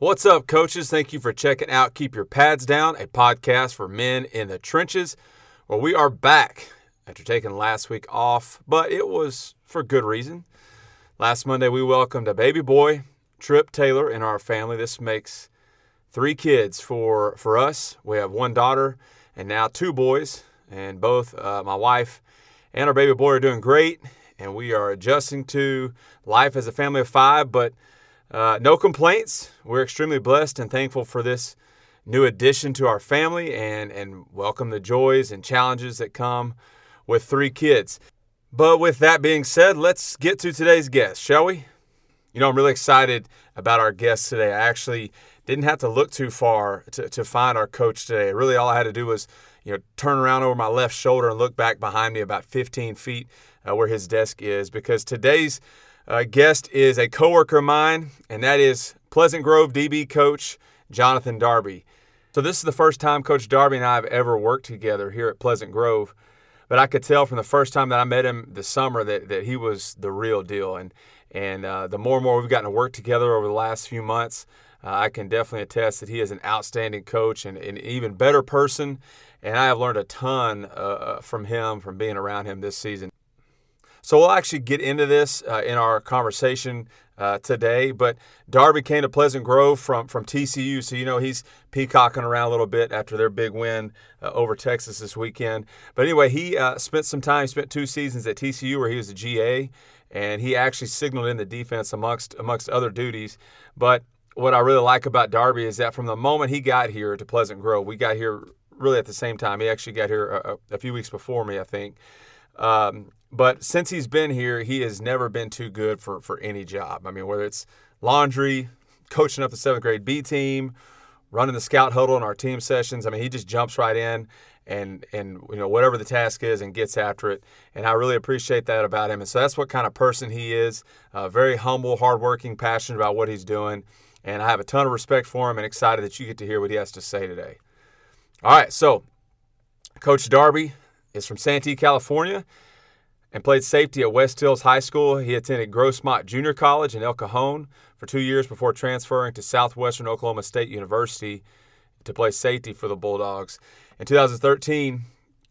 What's up, coaches? Thank you for checking out Keep Your Pads Down, a podcast for men in the trenches, Well, we are back after taking last week off, but it was for good reason. Last Monday, we welcomed a baby boy, Trip Taylor, in our family. This makes three kids for, for us. We have one daughter and now two boys, and both uh, my wife and our baby boy are doing great, and we are adjusting to life as a family of five, but uh, no complaints. We're extremely blessed and thankful for this new addition to our family and, and welcome the joys and challenges that come with three kids. But with that being said, let's get to today's guest, shall we? You know, I'm really excited about our guest today. I actually didn't have to look too far to, to find our coach today. Really, all I had to do was, you know, turn around over my left shoulder and look back behind me about 15 feet uh, where his desk is because today's uh, guest is a coworker of mine, and that is Pleasant Grove DB coach Jonathan Darby. So this is the first time Coach Darby and I have ever worked together here at Pleasant Grove. But I could tell from the first time that I met him this summer that, that he was the real deal. And and uh, the more and more we've gotten to work together over the last few months, uh, I can definitely attest that he is an outstanding coach and an even better person. And I have learned a ton uh, uh from him from being around him this season. So we'll actually get into this uh, in our conversation uh, today. But Darby came to Pleasant Grove from from TCU, so you know he's peacocking around a little bit after their big win uh, over Texas this weekend. But anyway, he uh, spent some time, spent two seasons at TCU where he was a GA, and he actually signaled in the defense amongst amongst other duties. But what I really like about Darby is that from the moment he got here to Pleasant Grove, we got here really at the same time. He actually got here a, a few weeks before me, I think. Um, but since he's been here, he has never been too good for, for any job. I mean, whether it's laundry, coaching up the seventh grade B team, running the scout huddle in our team sessions. I mean, he just jumps right in and and you know whatever the task is and gets after it. And I really appreciate that about him. And so that's what kind of person he is. Uh, very humble, hardworking, passionate about what he's doing. And I have a ton of respect for him and excited that you get to hear what he has to say today. All right, so Coach Darby is from Santee, California and played safety at West Hills High School. He attended Grossmont Junior College in El Cajon for two years before transferring to Southwestern Oklahoma State University to play safety for the Bulldogs. In 2013,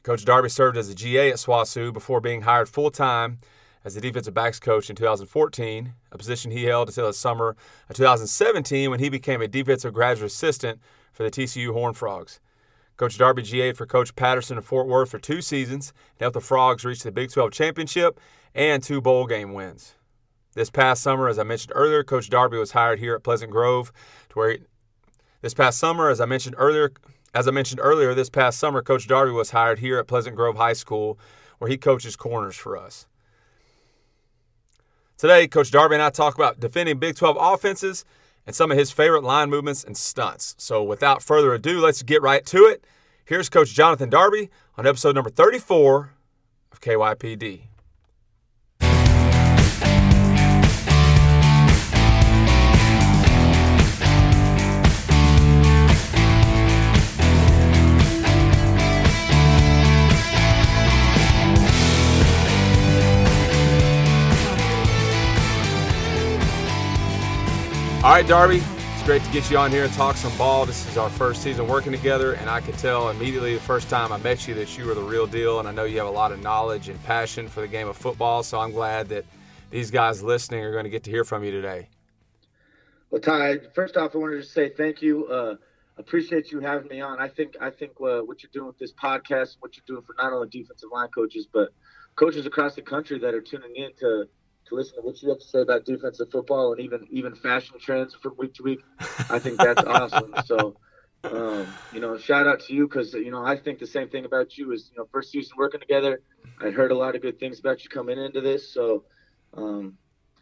Coach Darby served as a GA at SWOSU before being hired full time as the defensive backs coach in 2014, a position he held until the summer of 2017 when he became a defensive graduate assistant for the TCU Horned Frogs. Coach Darby GA'd for Coach Patterson in Fort Worth for two seasons and helped the Frogs reach the Big 12 championship and two bowl game wins. This past summer, as I mentioned earlier, Coach Darby was hired here at Pleasant Grove to where he, this past summer, as I mentioned earlier, as I mentioned earlier, this past summer, Coach Darby was hired here at Pleasant Grove High School, where he coaches corners for us. Today, Coach Darby and I talk about defending Big 12 offenses and some of his favorite line movements and stunts. So without further ado, let's get right to it. Here's Coach Jonathan Darby on episode number 34 of KYPD. All right, Darby, it's great to get you on here and talk some ball. This is our first season working together, and I could tell immediately the first time I met you that you were the real deal. And I know you have a lot of knowledge and passion for the game of football. So I'm glad that these guys listening are going to get to hear from you today. Well, Ty, first off, I wanted to say thank you. Uh, appreciate you having me on. I think I think uh, what you're doing with this podcast, what you're doing for not only defensive line coaches, but coaches across the country that are tuning in to to listen to what you have to say about defensive football and even even fashion trends from week to week. I think that's awesome. So, um, you know, shout out to you because you know I think the same thing about you. Is you know first season working together. I'd heard a lot of good things about you coming into this. So, um,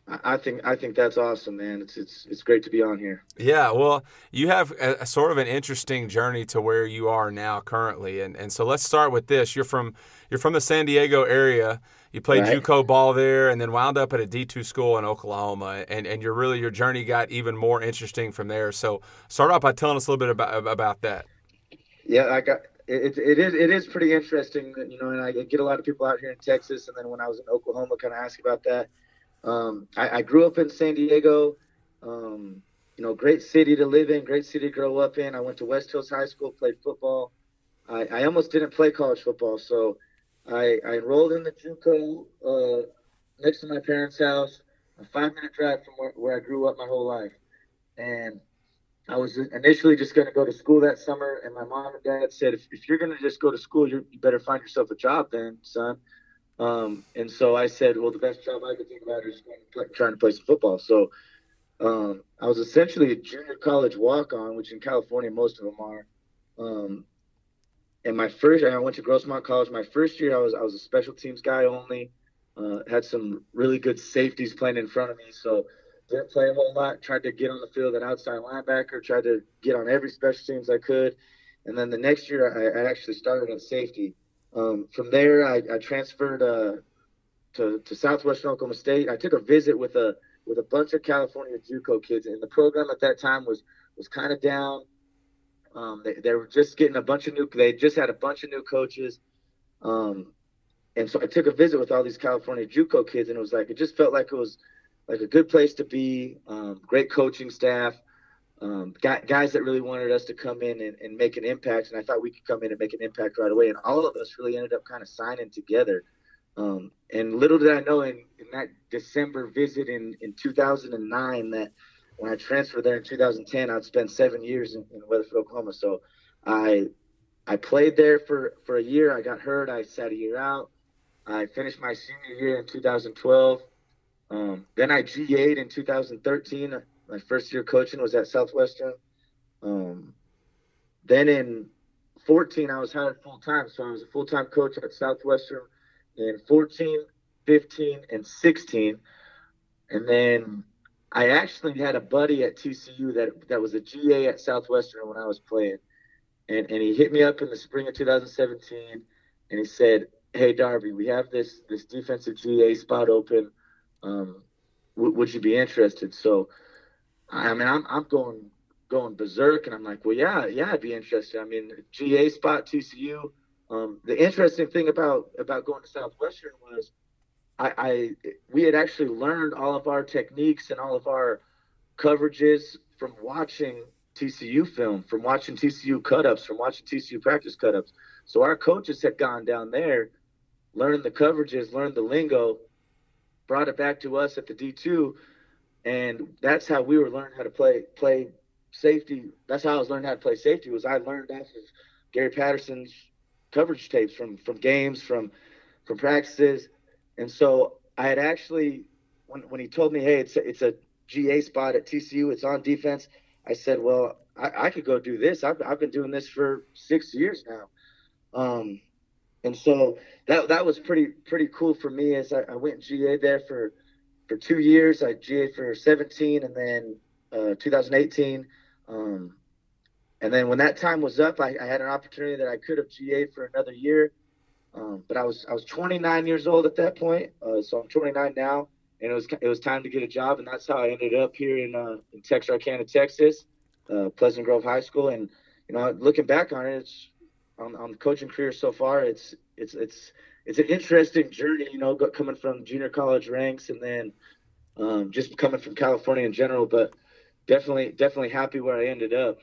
I think I think that's awesome, man. It's it's it's great to be on here. Yeah, well, you have a, a, sort of an interesting journey to where you are now currently, and and so let's start with this. You're from you're from the San Diego area. You played right. JUCO ball there, and then wound up at a D two school in Oklahoma, and and your really your journey got even more interesting from there. So start off by telling us a little bit about about that. Yeah, I got it, it is it is pretty interesting, you know, and I get a lot of people out here in Texas, and then when I was in Oklahoma, kind of ask about that um, I, I, grew up in San Diego. Um, you know, great city to live in, great city to grow up in. I went to West Hills High School, played football. I, I almost didn't play college football, so I, I enrolled in the JUCO uh, next to my parents' house, a five-minute drive from where, where I grew up my whole life. And I was initially just going to go to school that summer, and my mom and dad said, if, if you're going to just go to school, you better find yourself a job then, son. Um, and so I said, well, the best job I could think about is trying to play some football. So um, I was essentially a junior college walk-on, which in California most of them are. Um, and my first, I went to Grossmont College. My first year, I was I was a special teams guy only. Uh, had some really good safeties playing in front of me, so didn't play a whole lot. Tried to get on the field at outside linebacker. Tried to get on every special teams I could. And then the next year, I, I actually started at safety. Um, from there, I, I transferred uh, to to Southwestern Oklahoma State. I took a visit with a with a bunch of California JUCO kids, and the program at that time was was kind of down. Um, they, they were just getting a bunch of new. They just had a bunch of new coaches, um, and so I took a visit with all these California JUCO kids, and it was like it just felt like it was like a good place to be. Um, great coaching staff, um, guys that really wanted us to come in and, and, make an impact, and I thought we could come in and make an impact right away. And all of us really ended up kind of signing together. Um, and little did I know in, in that December visit in, in 2009 that when I transferred there in 2010, I'd spent seven years in, in Weatherford, Oklahoma. So I I played there for, for a year. I got hurt. I sat a year out. I finished my senior year in 2012. Um, then I GA'd in 2013. My first year coaching was at Southwestern. Um, then in 14, I was hired full time. So I was a full time coach at Southwestern in 14, 15, and 16. And then I actually had a buddy at TCU that that was a GA at Southwestern when I was playing, and and he hit me up in the spring of 2017, and he said, "Hey Darby, we have this this defensive GA spot open. Um, w- would you be interested?" So, I mean, I'm I'm going going berserk, and I'm like, "Well, yeah, yeah, I'd be interested. I mean, GA spot TCU." Um, the interesting thing about about going to Southwestern was I, I we had actually learned all of our techniques and all of our coverages from watching TCU film, from watching TCU cut-ups, from watching TCU practice cut-ups. So our coaches had gone down there, learned the coverages, learned the lingo, brought it back to us at the D2, and that's how we were learning how to play play safety. That's how I was learning how to play safety. Was I learned from Gary Patterson's coverage tapes from from games, from from practices, and so I had actually, when, when he told me, hey, it's a, it's a GA spot at TCU, it's on defense, I said, well, I, I could go do this. I've, I've been doing this for six years now. Um, and so that, that was pretty, pretty cool for me as I, I went GA there for, for two years. I GA for 17 and then uh, 2018. Um, and then when that time was up, I, I had an opportunity that I could have GA for another year. Um, but I was I was 29 years old at that point, uh, so I'm 29 now, and it was it was time to get a job, and that's how I ended up here in uh, in Texarkana, Texas, uh, Pleasant Grove High School, and you know, looking back on it, it's on, on the coaching career so far, it's it's it's it's an interesting journey, you know, coming from junior college ranks and then um, just coming from California in general, but definitely definitely happy where I ended up.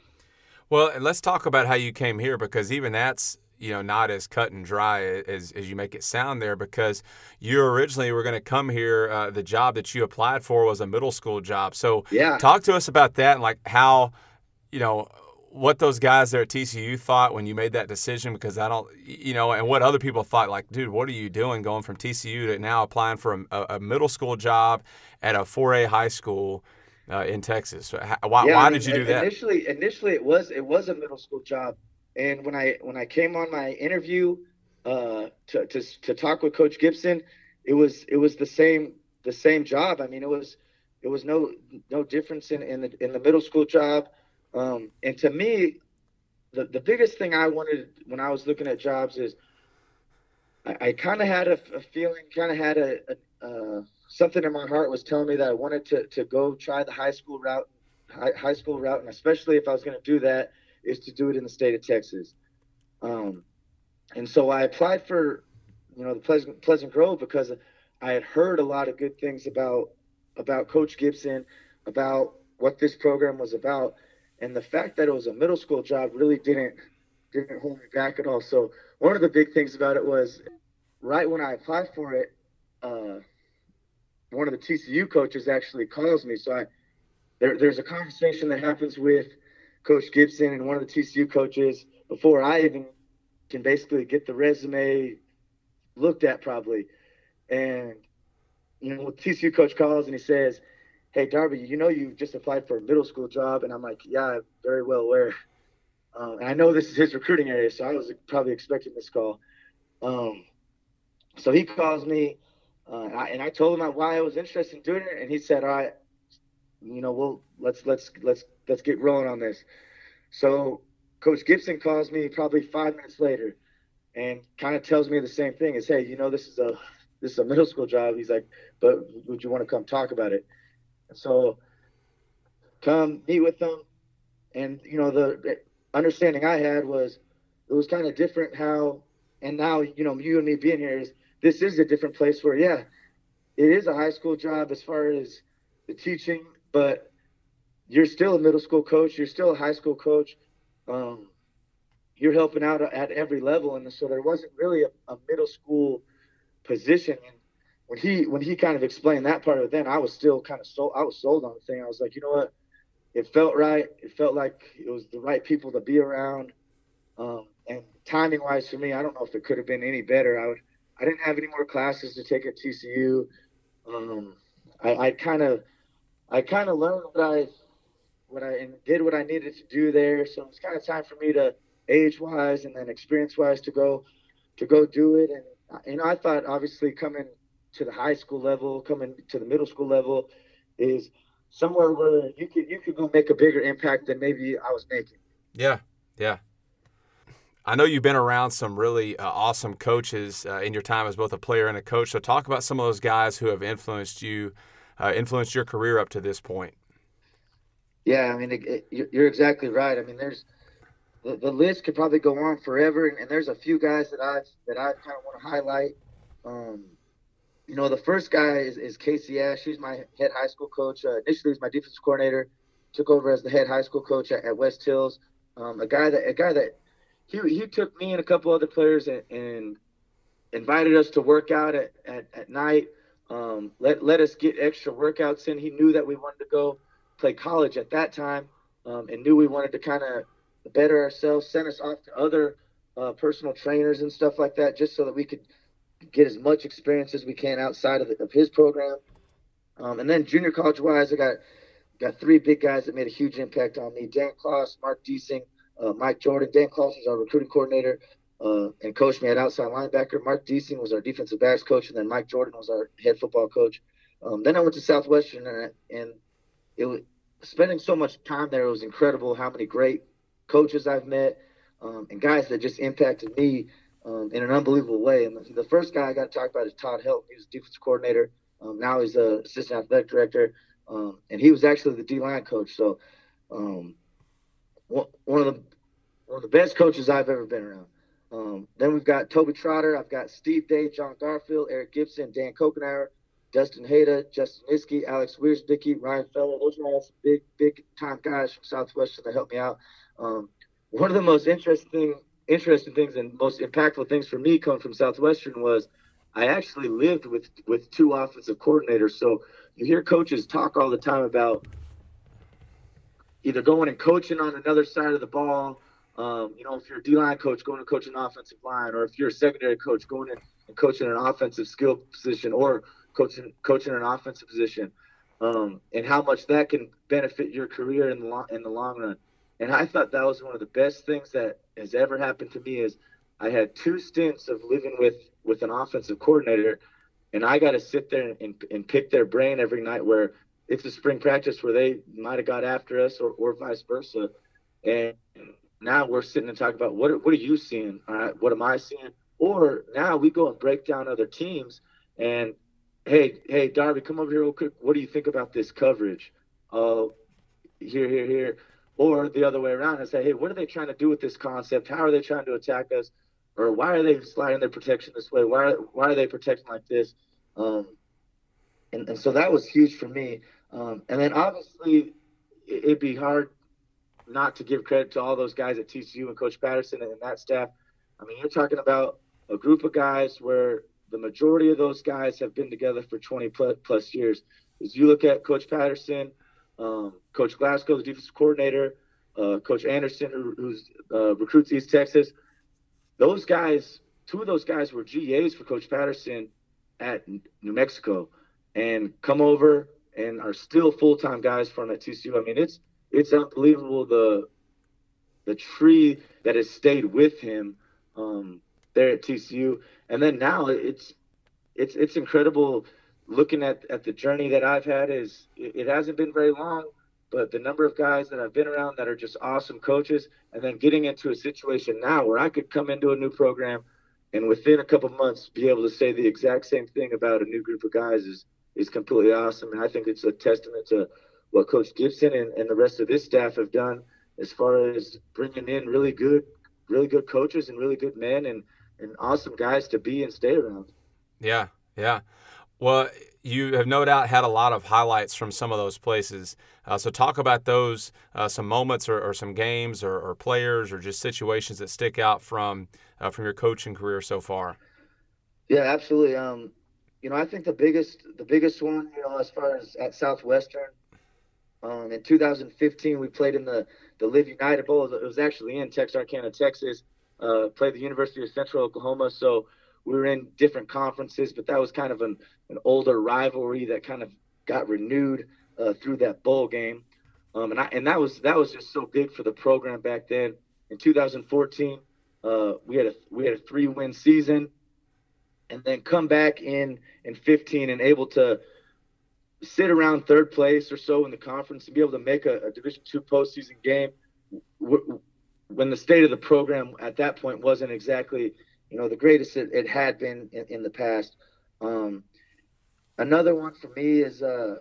Well, and let's talk about how you came here because even that's you know not as cut and dry as, as you make it sound there because you originally were going to come here uh, the job that you applied for was a middle school job. So yeah. talk to us about that and like how you know what those guys there at TCU thought when you made that decision because I don't you know and what other people thought like dude what are you doing going from TCU to now applying for a, a middle school job at a 4A high school uh, in Texas? Why, yeah, why I mean, did you do that? initially initially it was it was a middle school job and when I when I came on my interview uh, to, to to talk with Coach Gibson, it was it was the same the same job. I mean, it was it was no no difference in in the in the middle school job. Um, and to me, the the biggest thing I wanted when I was looking at jobs is I, I kind of had a, a feeling, kind of had a, a uh, something in my heart was telling me that I wanted to to go try the high school route, high, high school route, and especially if I was going to do that is to do it in the state of Texas. Um, and so I applied for, you know, the Pleasant, Pleasant Grove because I had heard a lot of good things about about Coach Gibson, about what this program was about, and the fact that it was a middle school job really didn't didn't hold me back at all. So one of the big things about it was right when I applied for it, uh, one of the TCU coaches actually calls me. So I there, there's a conversation that happens with Coach Gibson and one of the TCU coaches before I even can basically get the resume looked at probably. And you know, TCU coach calls and he says, "Hey Darby, you know you just applied for a middle school job," and I'm like, "Yeah, I'm very well aware." Um, and I know this is his recruiting area, so I was probably expecting this call. Um, so he calls me, uh, and, I, and I told him why I was interested in doing it, and he said, "All right, you know, well, let's let's let's let's get rolling on this." So Coach Gibson calls me probably five minutes later, and kind of tells me the same thing: "Is hey, you know, this is a this is a middle school job." He's like, "But would you want to come talk about it?" And so come meet with them, and you know the understanding I had was it was kind of different how, and now you know you and me being here is this is a different place where yeah, it is a high school job as far as the teaching, but you're still a middle school coach, you're still a high school coach. Um, you're helping out at every level, and so there wasn't really a, a middle school position. And when he when he kind of explained that part of it, then I was still kind of sold. I was sold on the thing. I was like, you know what? it felt right. It felt like it was the right people to be around. Um, and timing wise for me, I don't know if it could have been any better. I would, I didn't have any more classes to take at TCU. Um, I kind of, I kind of learned what I, what I and did what I needed to do there. So it's kind of time for me to age wise and then experience wise to go, to go do it. And you know, I thought obviously coming to the high school level, coming to the middle school level, is somewhere where you could you could go make a bigger impact than maybe I was making. Yeah, yeah. I know you've been around some really uh, awesome coaches uh, in your time as both a player and a coach. So talk about some of those guys who have influenced you, uh, influenced your career up to this point. Yeah, I mean, it, it, you're exactly right. I mean, there's the, the, list could probably go on forever, and, and, there's a few guys that I that I kind of want to highlight. Um, you know, the first guy is, is Casey Ash. He's my head high school coach. Uh, initially, was my defensive coordinator. Took over as the head high school coach at, at West Hills. Um, a guy that a guy that he he took me and a couple other players and, and invited us to work out at, at, at night. Um, let let us get extra workouts in. He knew that we wanted to go play college at that time, um, and knew we wanted to kind of better ourselves. Sent us off to other uh, personal trainers and stuff like that, just so that we could get as much experience as we can outside of, the, of his program. Um, and then junior college wise, I got got three big guys that made a huge impact on me: Dan Kloss, Mark Deasing, uh, Mike Jordan. Dan Kloss was our recruiting coordinator uh, and coached me at outside linebacker. Mark Deasing was our defensive backs coach, and then Mike Jordan was our head football coach. Um, then I went to Southwestern, and, and it was spending so much time there. It was incredible how many great coaches I've met um, and guys that just impacted me um, in an unbelievable way. And the, the, first guy I got to talk about is Todd Helton. He was defensive coordinator. Um, now he's a assistant athletic director, um, and he was actually the D line coach. So um, one, of the one of the best coaches I've ever been around. Um, then we've got Toby Trotter. I've got Steve Day, John Garfield, Eric Gibson, Dan Kokenauer, Dustin Hayda, Justin Iskey, Alex Wiersbicky, Ryan Feller. Those are all some big, big time guys from Southwestern that helped me out. Um, one of the most interesting interesting things and most impactful things for me coming from Southwestern was I actually lived with with two offensive coordinators. So you hear coaches talk all the time about either going and coaching on another side of the ball. Um, you know, if you're a D line coach, going to coach an offensive line, or if you're a secondary coach, going in and coaching an offensive skill position, or coaching coaching an offensive position, um, and how much that can benefit your career in the long, in the long run. And I thought that was one of the best things that has ever happened to me is I had two stints of living with with an offensive coordinator, and I got to sit there and, and pick their brain every night. Where it's a spring practice where they might have got after us, or, or vice versa. And now we're sitting and talking about what what are you seeing? All right, what am I seeing? Or now we go and break down other teams and hey, hey, Darby, come over here real quick. What do you think about this coverage? Uh, here, here, here or the other way around and say, hey, what are they trying to do with this concept? How are they trying to attack us? Or why are they sliding their protection this way? Why why are they protecting like this? Um, and, and so that was huge for me. Um, and then obviously it'd be hard not to give credit to all those guys at TCU and Coach Patterson and that staff. I mean, you're talking about a group of guys where the majority of those guys have been together for 20 plus, years. As you look at Coach Patterson, um, Coach Glasgow, the defensive coordinator, uh, Coach Anderson, who who's, uh, recruits East Texas, those guys, two of those guys were GAs for Coach Patterson at New Mexico, and come over and are still full time guys from at TCU. I mean, it's it's unbelievable the the tree that has stayed with him um, there at TCU, and then now it's it's it's incredible looking at at the journey that I've had. Is it, hasn't been very long, but the number of guys that I've been around that are just awesome coaches, and then getting into a situation now where I could come into a new program and within a couple months be able to say the exact same thing about a new group of guys is is completely awesome. And I think it's a testament to what Coach Gibson and, and the rest of this staff have done as far as bringing in really good, really good coaches and really good men and, and awesome guys to be and stay around. Yeah, yeah. Well, you have no doubt had a lot of highlights from some of those places. Uh, so, talk about those, uh, some moments or, or some games or, or, players or just situations that stick out from uh, from your coaching career so far. Yeah, absolutely. Um, you know, I think the biggest the biggest one, you know, as far as at Southwestern, um, in 2015 we played in the the Live United Bowl. It was actually in Texarkana, Texas. Uh, played the University of Central Oklahoma, so we were in different conferences, but that was kind of an, an older rivalry that kind of got renewed uh, through that bowl game. Um, and I, and that was that was just so big for the program back then. In 2014, uh, we had a we had a three win season and then come back in in 15 and able to sit around third place or so in the conference and be able to make a, a Division two postseason game when the state of the program at that point wasn't exactly you know the greatest it, it had been in, in the past. Um, another one for me is uh,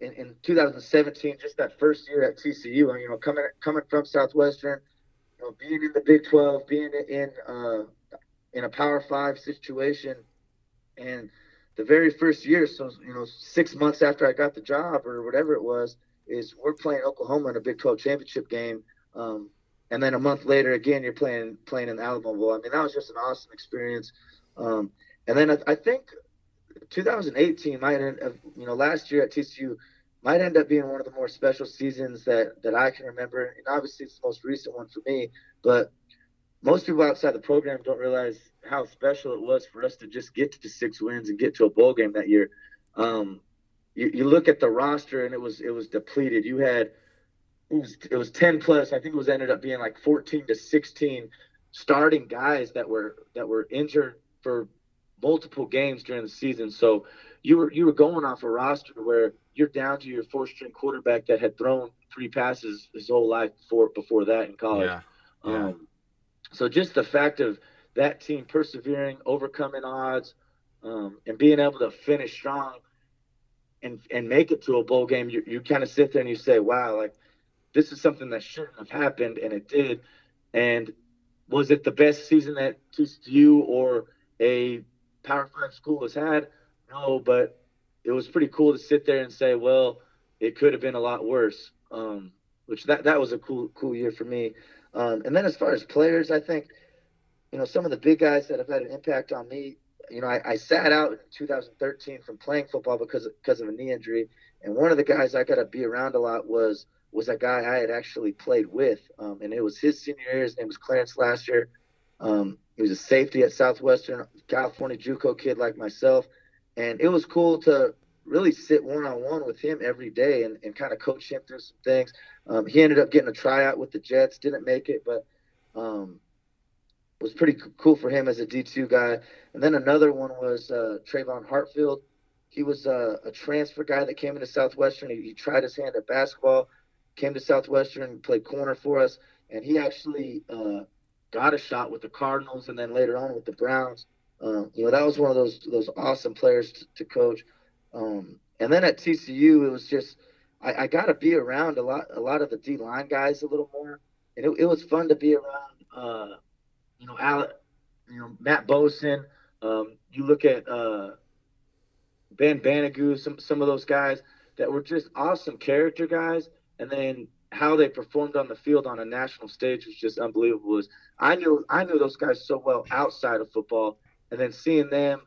in, in 2017, just that first year at TCU. You know, coming coming from Southwestern, you know, being in the Big 12, being in uh, in a Power Five situation and the very first year, so you know, six months after I got the job or whatever it was, is we're playing Oklahoma in a Big 12 championship game. Um, and then a month later, again, you're playing playing in Bowl. I mean, that was just an awesome experience. Um, and then I, I, think 2018 might end you know, last year at TCU might end up being one of the more special seasons that that I can remember. And obviously, it's the most recent one for me. But most people outside the program don't realize how special it was for us to just get to six wins and get to a bowl game that year. Um, you, you, look at the roster and it was it was depleted. You had it was it was ten plus. I think it was ended up being like fourteen to sixteen starting guys that were that were injured for multiple games during the season. So you were you were going off a roster where you're down to your four string quarterback that had thrown three passes his whole life before before that in college. Yeah. yeah. Um, so just the fact of that team persevering, overcoming odds, um, and being able to finish strong and and make it to a bowl game, you, you kind of sit there and you say, wow, like this is something that shouldn't have happened, and it did. And was it the best season that you or a Power Five school has had? No, but it was pretty cool to sit there and say, well, it could have been a lot worse. Um, which that that was a cool cool year for me. Um, and then as far as players, I think, you know, some of the big guys that have had an impact on me, you know, I, I sat out in 2013 from playing football because because of a knee injury. And one of the guys I got to be around a lot was was a guy I had actually played with, um, and it was his senior year. His name was Clarence Laster. Um, he was a safety at Southwestern California JUCO kid like myself, and it was cool to really sit one on one with him every day and, and kind of coach him through some things. Um, he ended up getting a tryout with the Jets, didn't make it, but um, was pretty cool for him as a D2 guy. And then another one was uh, Trayvon Hartfield. He was uh, a transfer guy that came into Southwestern. He, he, tried his hand at basketball, came to Southwestern, played corner for us, and he actually uh, got a shot with the Cardinals and then later on with the Browns. Um, you know, that was one of those those awesome players to, to coach. Um, and then at TCU, it was just I, I got to be around a lot a lot of the D line guys a little more, and it, it was fun to be around. Uh, you know, Alec, you know Matt Boesen. Um, you look at uh, Ben Banogu, some some of those guys that were just awesome character guys, and then how they performed on the field on a national stage was just unbelievable. Was I knew I knew those guys so well outside of football, and then seeing them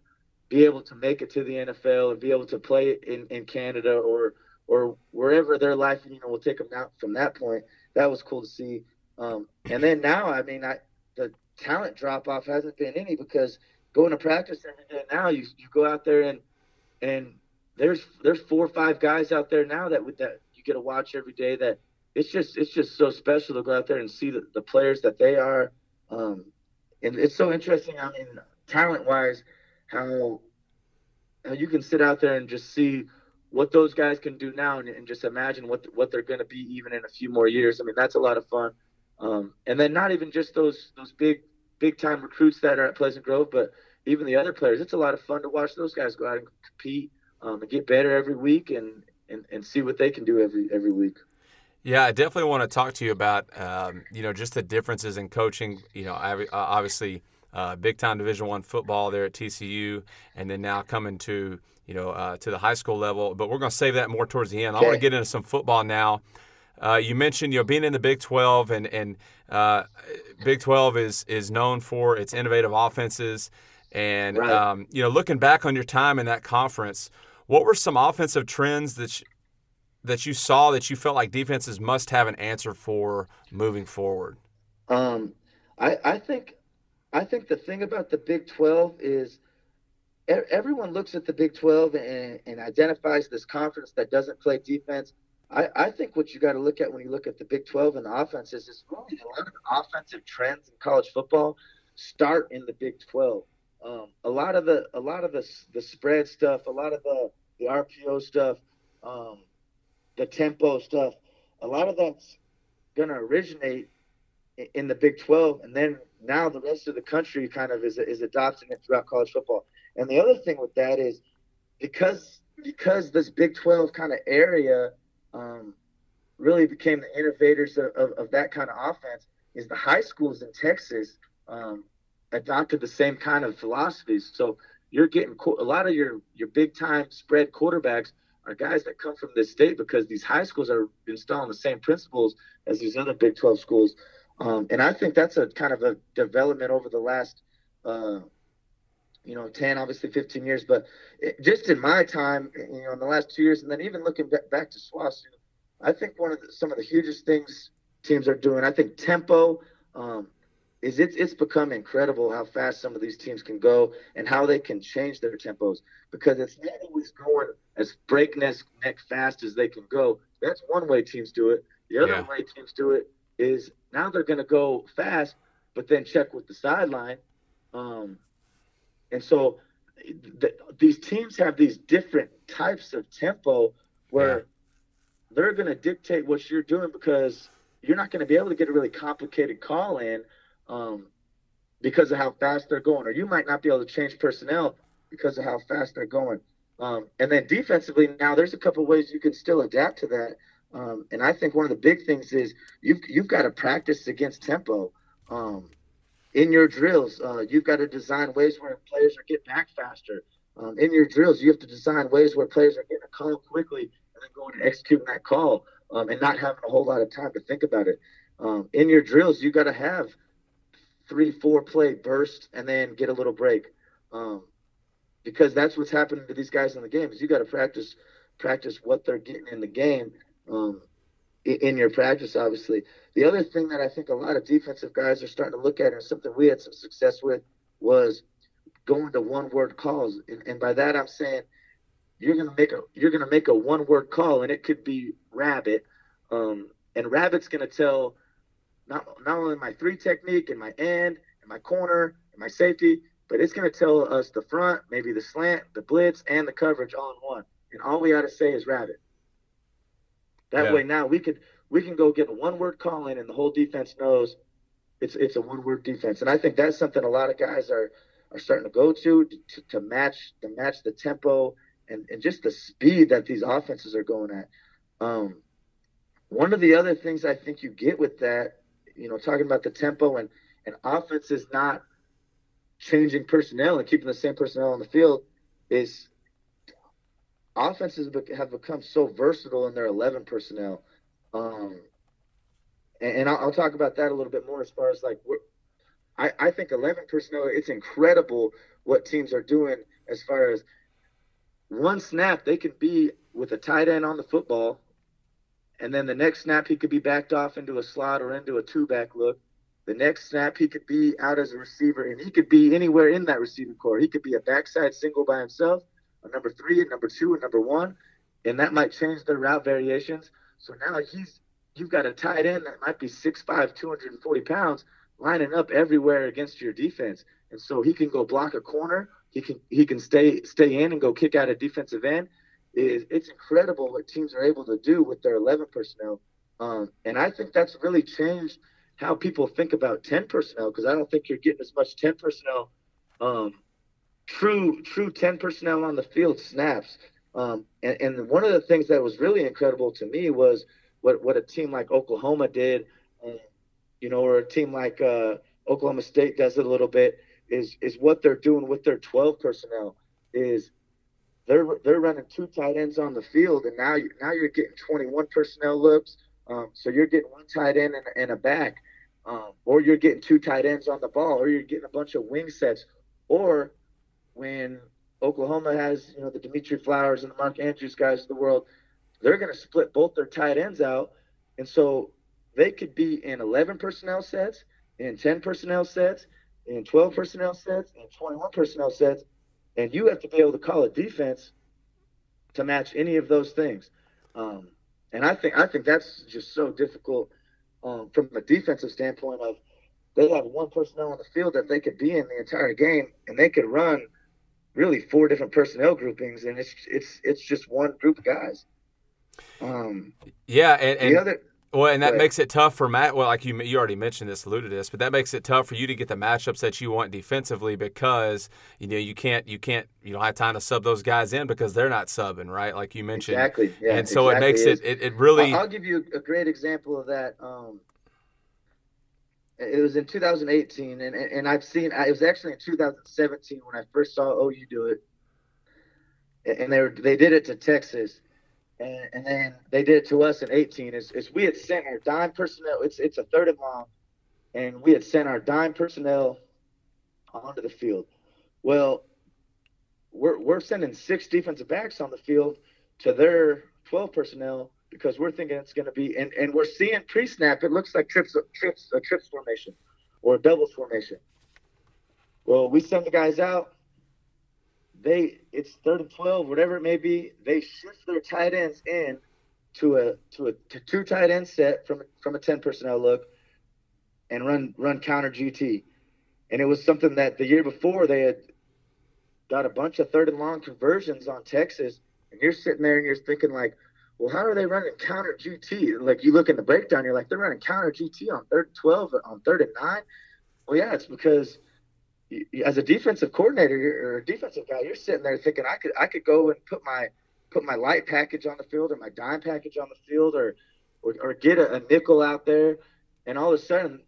be able to make it to the NFL and be able to play in, in Canada or or wherever their life you know will take them out from that point. That was cool to see. Um, and then now, I mean, I the talent drop off hasn't been any because going to practice every day now, you you go out there and and there's there's four or five guys out there now that with that get to watch every day that it's just it's just so special to go out there and see the, the players that they are. Um, and it's so interesting. I mean, talent wise, how how you can sit out there and just see what those guys can do now, and, and just imagine what what they're going to be even in a few more years. I mean, that's a lot of fun. Um, and then not even just those those big big time recruits that are at Pleasant Grove, but even the other players. It's a lot of fun to watch those guys go out and compete um, and get better every week and, and and see what they can do every every week. Yeah, I definitely want to talk to you about um, you know just the differences in coaching. You know, uh, obviously uh, big time Division One football there at TCU, and then now coming to you know uh, to the high school level. But we're going to save that more towards the end. Okay. I want to get into some football now. Uh, you mentioned you know being in the Big 12 and and uh, Big 12 is is known for its innovative offenses. And right. um, you know, looking back on your time in that conference, what were some offensive trends that that you saw that you felt like defenses must have an answer for moving forward? Um, I, I think I think the thing about the Big 12 is everyone looks at the Big 12 and, and identifies this conference that doesn't play defense. I, I think what you got to look at when you look at the Big 12 and the offenses is really a lot of offensive trends in college football start in the Big 12. Um, a lot of the a lot of the the spread stuff, a lot of the the RPO stuff, um, the tempo stuff, a lot of that's going to originate in the Big 12, and then now the rest of the country kind of is is adopting it throughout college football. And the other thing with that is because because this Big 12 kind of area um, really became the innovators of, of, of, that kind of offense is the high schools in Texas um, adopted the same kind of philosophies. So you're getting a lot of your your big time spread quarterbacks are guys that come from this state because these high schools are installing the same principles as these other Big 12 schools. Um, and I think that's a kind of a development over the last, uh, you know, 10, obviously 15 years. But it, just in my time, you know, in the last two years, and then even looking back, back to SWOSU, I think one of the, some of the hugest things teams are doing, I think tempo, um, is it's it's become incredible how fast some of these teams can go and how they can change their tempos because it's not always going as breakneck fast as they can go. That's one way teams do it. The other yeah. way teams do it is now they're going to go fast, but then check with the sideline. Um, and so th- these teams have these different types of tempo where yeah. they're going to dictate what you're doing because you're not going to be able to get a really complicated call in um, because of how fast they're going, or you might not be able to change personnel because of how fast they're going. Um, and then defensively, now there's a couple ways you can still adapt to that. Um, and I think one of the big things is you've you've got to practice against tempo um, in your drills. Uh, you've got to design ways where players are getting back faster. Um, in your drills, you have to design ways where players are getting a call quickly and then going and executing that call um, and not having a whole lot of time to think about it. Um, in your drills, you got to have three, four play burst and then get a little break. Um, because that's what's happening to these guys in the game is you got to practice practice what they're getting in the game um, in your practice obviously. The other thing that i think a lot of defensive guys are starting to look at and something we had some success with was going to one word calls. And, and by that i'm saying you're gonna make a you're gonna make a one word call and it could be rabbit. Um, and rabbit's gonna tell not not only my three technique and my end and my corner and my safety, but it's going to tell us the front, maybe the slant, the blitz, and the coverage all in one. And all we got to say is rabbit. That yeah. way now we could we can go get a one word call in and the whole defense knows it's it's a one word defense. And I think that's something a lot of guys are are starting to go to to, to match to match the tempo and, and just the speed that these offenses are going at. Um, one of the other things I think you get with that you know, talking about the tempo and, and offense is not changing personnel and keeping the same personnel on the field is offenses have become so versatile in their 11 personnel. Um, and, and I'll, I'll, talk about that a little bit more as far as like, I, I think 11 personnel, it's incredible what teams are doing as far as one snap, they can be with a tight end on the football. And then the next snap, he could be backed off into a slot or into a two back look. The next snap, he could be out as a receiver, and he could be anywhere in that receiving corps. He could be a backside single by himself, a number three, a number two, a number one, and that might change their route variations. So now he's you've got a tight end that might be 6'5", 240 pounds, lining up everywhere against your defense, and so he can go block a corner. He can he can stay stay in and go kick out a defensive end. It, it's incredible what teams are able to do with their 11 personnel, um, and I think that's really changed – how people think about 10 personnel because I don't think you're getting as much 10 personnel, um, true true 10 personnel on the field snaps. Um, and, and, one of the things that was really incredible to me was what, what a team like Oklahoma did, um, you know, or a team like uh, Oklahoma State does it a little bit, is is what they're doing with their 12 personnel is they're they're running two tight ends on the field, and now you, now you're getting 21 personnel looks. Um, so you're getting one tight end and, and a back, um, or you're getting two tight ends on the ball, or you're getting a bunch of wing sets, or when Oklahoma has you know the Dimitri Flowers and the Mark Andrews guys of the world, they're going to split both their tight ends out, and so they could be in 11 personnel sets, in 10 personnel sets, in 12 personnel sets, in 21 personnel sets, and you have to be able to call a defense to match any of those things. Um, and I think I think that's just so difficult um, from a defensive standpoint. Of they have one personnel on the field that they could be in the entire game, and they could run really four different personnel groupings, and it's it's it's just one group of guys. Um, yeah, and, and the other well, and that right. makes it tough for Matt. Well, like you, you already mentioned this, alluded to this, but that makes it tough for you to get the matchups that you want defensively because you know you can't, you can't, you don't have time to sub those guys in because they're not subbing, right? Like you mentioned, exactly. Yeah, and so exactly it makes it, it, it, really. I'll, give you a great example of that. Um, it was in 2018, and and I've seen. It was actually in 2017 when I first saw OU do it, and they were, they did it to Texas and, and then they did it to us in 18. Is, is we had sent our dime personnel. It's it's a third and long, and we had sent our dime personnel onto the field. Well, we're we're sending six defensive backs on the field to their 12 personnel because we're thinking it's going to be and, and we're seeing pre-snap it looks like trips trips a trips formation or a doubles formation. Well, we send the guys out they it's third and twelve, whatever it may be. They shift their tight ends in to a to a to two tight end set from from a ten personnel look, and run run counter GT, and it was something that the year before they had got a bunch of third and long conversions on Texas, and you're sitting there and you're thinking like, well, how are they running counter GT? Like you look in the breakdown, you're like, they're running counter GT on third and twelve on third and nine. Well, yeah, it's because as a defensive coordinator or a defensive guy, you're sitting there thinking I could I could go and put my put my light package on the field or my dime package on the field or or, or get a, a, nickel out there, and all of a sudden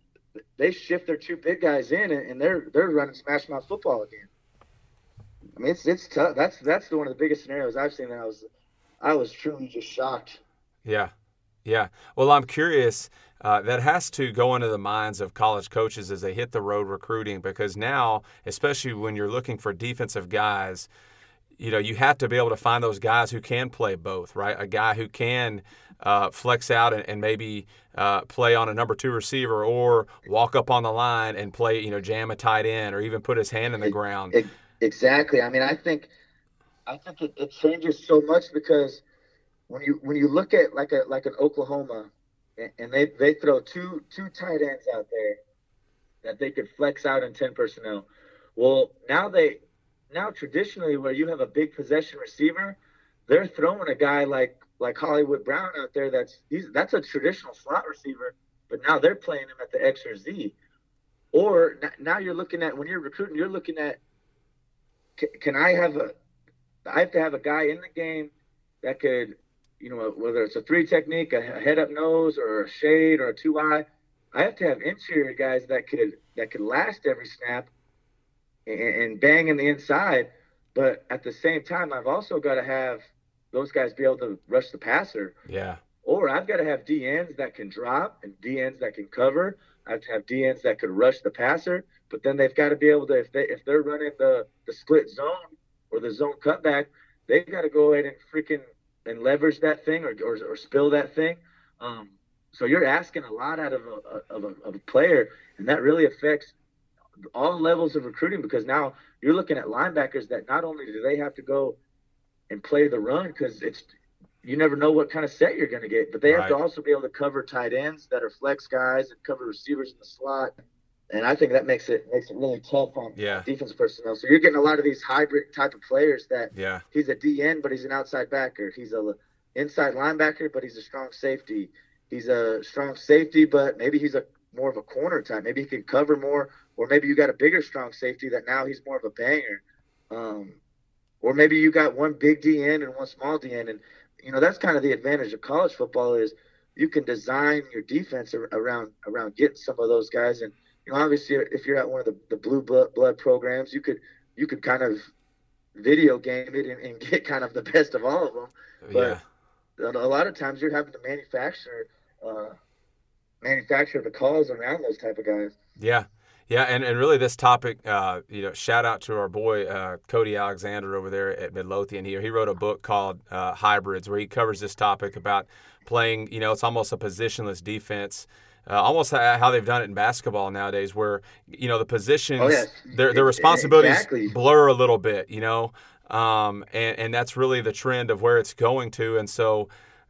they shift their two big guys in and, and they're they're running smash mouth football again. I mean it's it's tough. That's that's one of the biggest scenarios I've seen. That I was I was truly just shocked. Yeah, yeah. Well, I'm curious uh, that has to go into the minds of college coaches as they hit the road recruiting because now, especially when you're looking for defensive guys, you know, you have to be able to find those guys who can play both, right? A guy who can uh, flex out and, and maybe uh, play on a number two receiver or walk up on the line and play, you know, jam a tight end or even put his hand in the ground. Exactly. I mean, I think, I think it, it changes so much because when you when you look at like a like an Oklahoma and they they throw two two tight ends out there that they could flex out in ten personnel. Well, now they now traditionally where you have a big possession receiver, they're throwing a guy like like Hollywood Brown out there. That's he's, that's a traditional slot receiver, but now they're playing him at the X or Z. Or now you're looking at when you're recruiting, you're looking at can, can I have a I have to have a guy in the game that could you know, whether it's a three technique, a head up nose, or a shade, or a two eye, I have to have interior guys that could that could last every snap and, and bang in the inside. But at the same time, I've also got to have those guys be able to rush the passer. Yeah. or I've got to have DNs that can drop and DNs that can cover. I have to have DNs that could rush the passer, but then they've got to be able to if they if they're running the the split zone or the zone cutback, they've got to go ahead and freaking and leverage that thing or or, or spill that thing. Um, so you're asking a lot out of a, of a, of a player, and that really affects all levels of recruiting because now you're looking at linebackers that not only do they have to go and play the run because it's you never know what kind of set you're going to get, but they have to also be able to cover tight ends that are flex guys and cover receivers in the slot. And I think that makes it makes it really tough on yeah. defense personnel. So you're getting a lot of these hybrid type of players that yeah. he's a DN but he's an outside backer. He's a inside linebacker but he's a strong safety. He's a strong safety but maybe he's a more of a corner type. Maybe he can cover more, or maybe you got a bigger strong safety that now he's more of a banger. Um, or maybe you got one big DN and one small DN, and you know that's kind of the advantage of college football is you can design your defense around around getting some of those guys. And you know, obviously, if you're at one of the, the blue blood, blood programs, you could you could kind of video game it and, and get kind of the best of all of them. But yeah. a lot of times you're having to manufacture uh, manufacture the calls around those type of guys. Yeah. Yeah, and, and really this topic, uh, you know, shout out to our boy uh, Cody Alexander over there at Midlothian here. He wrote a book called uh, Hybrids where he covers this topic about playing, you know, it's almost a positionless defense. Uh, almost how they've done it in basketball nowadays, where you know the positions, oh, yes. their their responsibilities exactly. blur a little bit, you know, um, and and that's really the trend of where it's going to, and so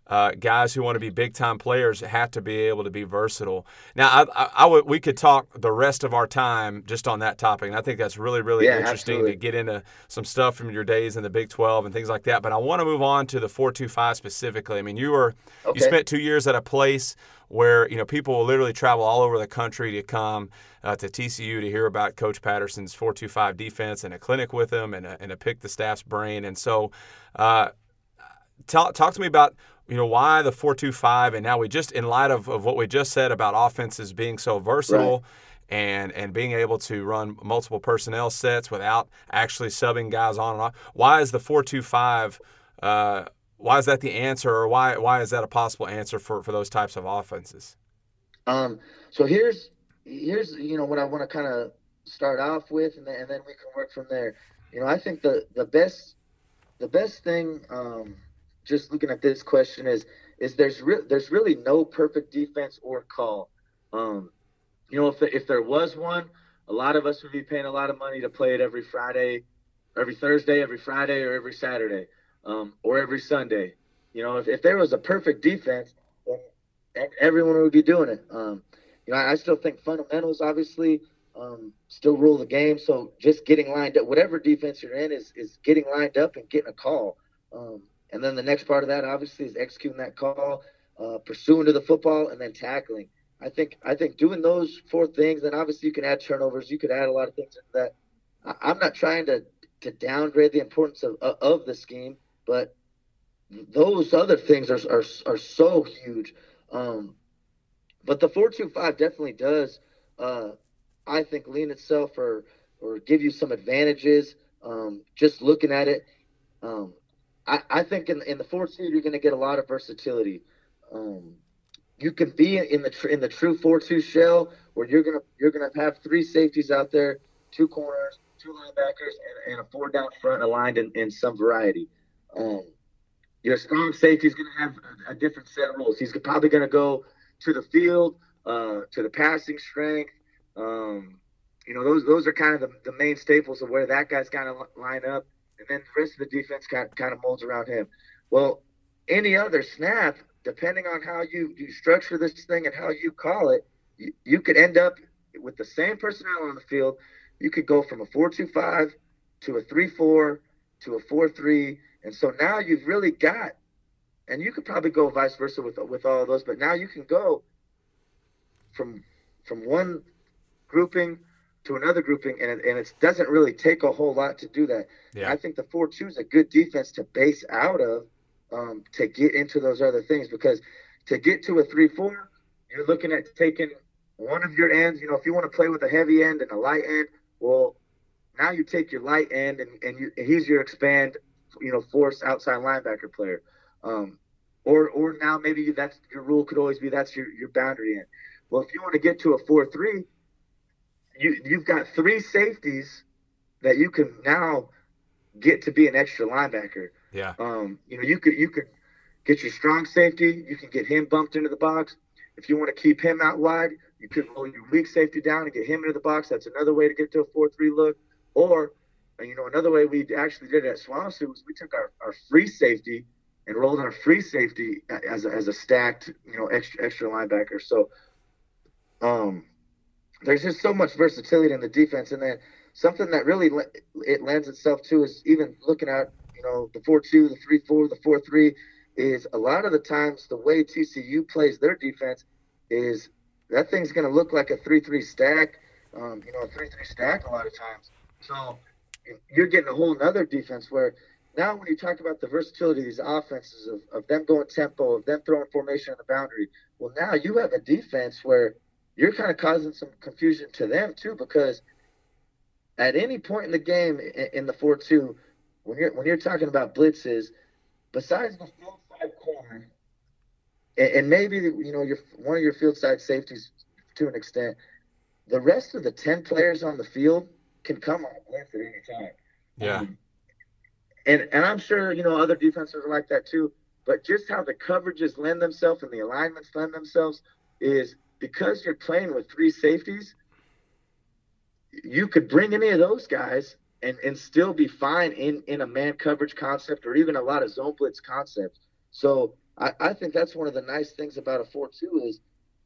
uh, guys who want to be big time players have to be able to be versatile. Now, I, I, I would, we could talk the rest of our time just on that topic, and I think that's really, really yeah, interesting absolutely. to get into some stuff from your days in the Big 12 and things like that. But I want to move on to the 425 specifically. I mean, you were okay. you spent two years at a place where you know people will literally travel all over the country to come uh, to TCU to hear about Coach Patterson's 425 defense and a clinic with him and a, and a pick the staff's brain. And so, uh, talk talk to me about you know why the 425 and now we just in light of, of what we just said about offenses being so versatile right. and and being able to run multiple personnel sets without actually subbing guys on and off why is the 425 uh, why is that the answer or why why is that a possible answer for for those types of offenses? Um so here's here's you know what i want to kind of start off with and then, and then we can work from there. You know i think the the best the best thing um just looking at this question is is there's re- there's really no perfect defense or call. Um, you know, if if there was one, a lot of us would be paying a lot of money to play it every Friday, every Thursday, every Friday, or every Saturday, um, or every Sunday. You know, if, if there was a perfect defense, everyone would be doing it. Um, you know, I, I still think fundamentals obviously um, still rule the game. So just getting lined up, whatever defense you're in, is is getting lined up and getting a call. Um, and then the next part of that, obviously, is executing that call, uh, pursuing to the football, and then tackling. I think I think doing those four things, and obviously you can add turnovers. You could add a lot of things into that. I, am not trying to to downgrade the importance of of the scheme, but those other things are are, are so huge. Um, but the four two five definitely does, uh, I think, lean itself or or give you some advantages. Um, just looking at it, um, I, I think in, in the four two you're going to get a lot of versatility. Um, you can be in the tr- in the true four two shell where you're gonna you're gonna have three safeties out there, two corners, two linebackers, and, and a four down front aligned in, in some variety. Um, your strong safety is going to have a, a, different set of rules. He's probably going to go to the field, uh, to the passing strength. Um, you know, those those are kind of the, the main staples of where that guy's going to line up and then the rest of the defense kind kind of molds around him. Well, any other snap, depending on how you you structure this thing and how you call it, you, you could end up with the same personnel on the field. You could go from a four-two-five to a three-four to a four-three, and so now you've really got, and you could probably go vice versa with with all of those, but now you can go from from one grouping to another grouping, and it, and it doesn't really take a whole lot to do that. Yeah. I think the four two is a good defense to base out of um, to get into those other things because to get to a three four, you're looking at taking one of your ends. You know, if you want to play with a heavy end and a light end, well, now you take your light end and and, you, and he's your expand, you know, force outside linebacker player. Um, or or now maybe that's your rule could always be that's your, your boundary in. Well, if you want to get to a four three, you you've got three safeties that you can now get to be an extra linebacker. Yeah. Um, you know, you could you could get your strong safety, you can get him bumped into the box. If you want to keep him out wide, you could roll your weak safety down and get him into the box. That's another way to get to a four three look. Or you know, another way we actually did it at SWOSU was we took our, our free safety and rolled our free safety as a, as a stacked, you know, extra extra linebacker. So, um, there's just so much versatility in the defense, and then something that really it lends itself to is even looking at you know the four two, the three four, the four three, is a lot of the times the way TCU plays their defense is that thing's going to look like a three three stack, um, you know, a three three stack a lot of times. So you're getting a whole nother defense where now when you talk about the versatility of these offenses of, of them going tempo, of them throwing formation on the boundary, well now you have a defense where you're kind of causing some confusion to them too because at any point in the game in, the four two, when you're when you're talking about blitzes, besides the field side corner, and, and maybe you know your one of your field side safeties to an extent, the rest of the ten players on the field can come on a blitz at any time. Yeah. Um, and and I'm sure you know other defenses are like that too. But just how the coverages lend themselves and the alignments lend themselves is because you're playing with three safeties. You could bring any of those guys and, and still be fine in, in a man coverage concept or even a lot of zone blitz concepts. So I, I think that's one of the nice things about a four two is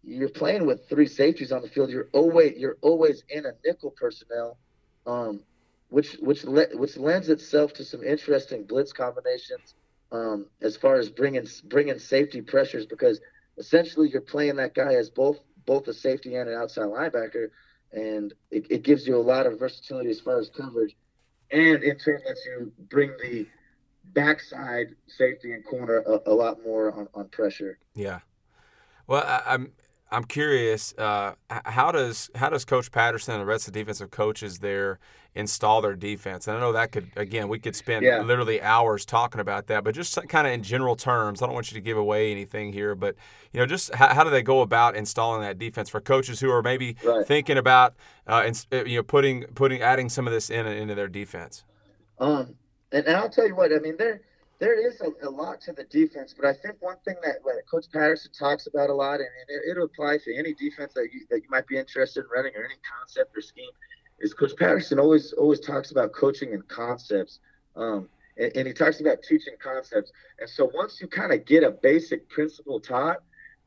you're playing with three safeties on the field. You're always you're always in a nickel personnel, um, which which le- which lends itself to some interesting blitz combinations um, as far as bringing bringing safety pressures because essentially you're playing that guy as both both a safety and an outside linebacker, and it, it gives you a lot of versatility as far as coverage, and in turn lets you bring the backside safety and corner a, a lot more on, on pressure. Yeah. Well, I, I'm I'm curious, uh, how does how does Coach Patterson and the rest of the defensive coaches there install their defense? And I know that could again we could spend yeah. literally hours talking about that, but just kind of in general terms, I don't want you to give away anything here, but you know, just how, how do they go about installing that defense for coaches who are maybe right. thinking about uh, in, uh, you know putting putting adding some of this in into their defense? Um, and, and I'll tell you what, I mean there there is a, a, lot to the defense, but I think one thing that, that Coach Patterson talks about a lot, and, and it, will apply to any defense that you, that you might be interested in running or any concept or scheme, is Coach Patterson always always talks about coaching and concepts, um, and, and, he talks about teaching concepts. And so once you kind of get a basic principle taught,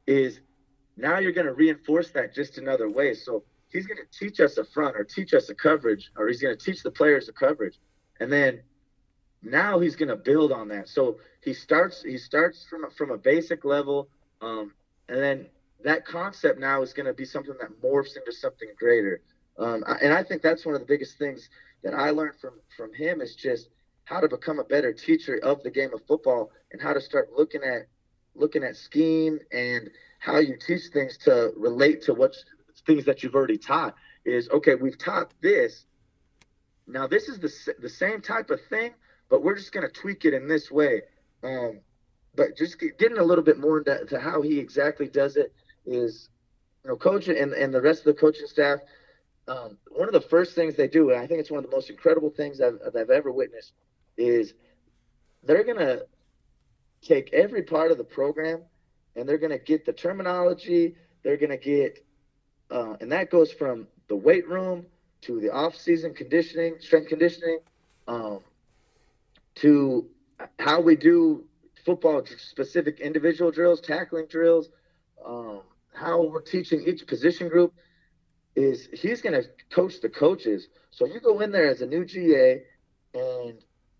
is now you're going to reinforce that just another way. So he's going to teach us a front or teach us a coverage, or he's going to teach the players a coverage, and then now he's going to build on that. So he starts he starts from from a basic level, um, and then that concept now is going to be something that morphs into something greater. Um, and I think that's one of the biggest things that I learned from from him is just how to become a better teacher of the game of football and how to start looking at looking at scheme and how you teach things to relate to what things that you've already taught is okay we've taught this now this is the, the same type of thing but we're just going to tweak it in this way. Um, but just getting a little bit more into how he exactly does it is, you know, coach and, and the rest of the coaching staff. Um, one of the first things they do, and I think it's one of the most incredible things I've, I've ever witnessed, is they're going to take every part of the program and they're going to get the terminology. They're going to get, uh, and that goes from the weight room to the off-season conditioning, strength conditioning, um, to how we do football specific individual drills, tackling drills, um, how we're teaching each position group is he's going to coach the coaches. So you go in there as a new GA and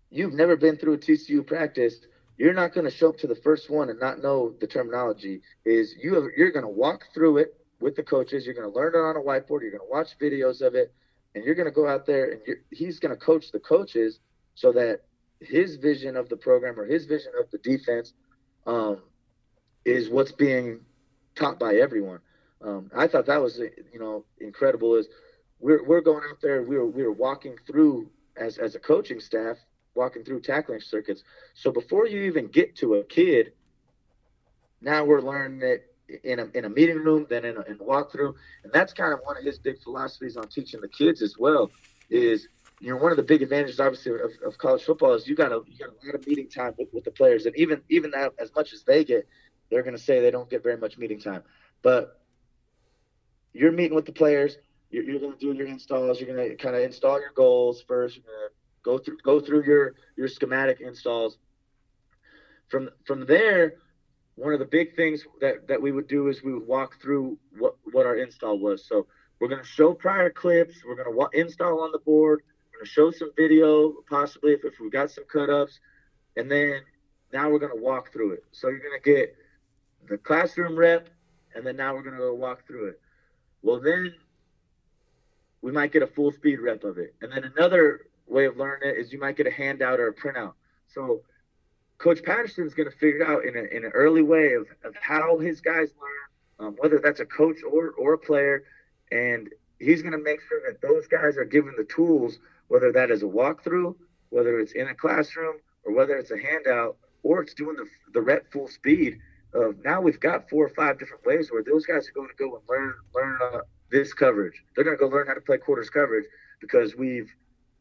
you've never been through a TCU practice, you're not going to show up to the first one and not know the terminology. Is you have, you're going to walk through it with the coaches. You're going to learn it on a whiteboard. You're going to watch videos of it, and you're going to go out there and he's going to coach the coaches so that his vision of the program or his vision of the defense um, is what's being taught by everyone. Um, I thought that was you know incredible. Is we're we're going out there. We were we were walking through as as a coaching staff, walking through tackling circuits. So before you even get to a kid, now we're learning it in a, in a meeting room, then in a, in a walkthrough, and that's kind of one of his big philosophies on teaching the kids as well. Is you know one of the big advantages, obviously, of, of college football is you got a you got a lot of meeting time with, with the players, and even even that, as much as they get, they're going to say they don't get very much meeting time, but you're meeting with the players. You're, you're going to do your installs. You're going to kind of install your goals first. Go through go through your your schematic installs. From from there, one of the big things that, that we would do is we would walk through what, what our install was. So we're going to show prior clips. We're going to install on the board. Going to show some video, possibly if, if we've got some cut ups. And then now we're going to walk through it. So you're going to get the classroom rep, and then now we're going to go walk through it. Well, then we might get a full speed rep of it. And then another way of learning it is you might get a handout or a printout. So Coach Patterson's going to figure out in, a, in an early way of, of how his guys learn, um, whether that's a coach or, or a player. And he's going to make sure that those guys are given the tools, whether that is a walkthrough, whether it's in a classroom, or whether it's a handout, or it's doing the, the rep full speed. Uh, now we've got four or five different ways where those guys are going to go and learn learn uh, this coverage. They're going to go learn how to play quarters coverage because we've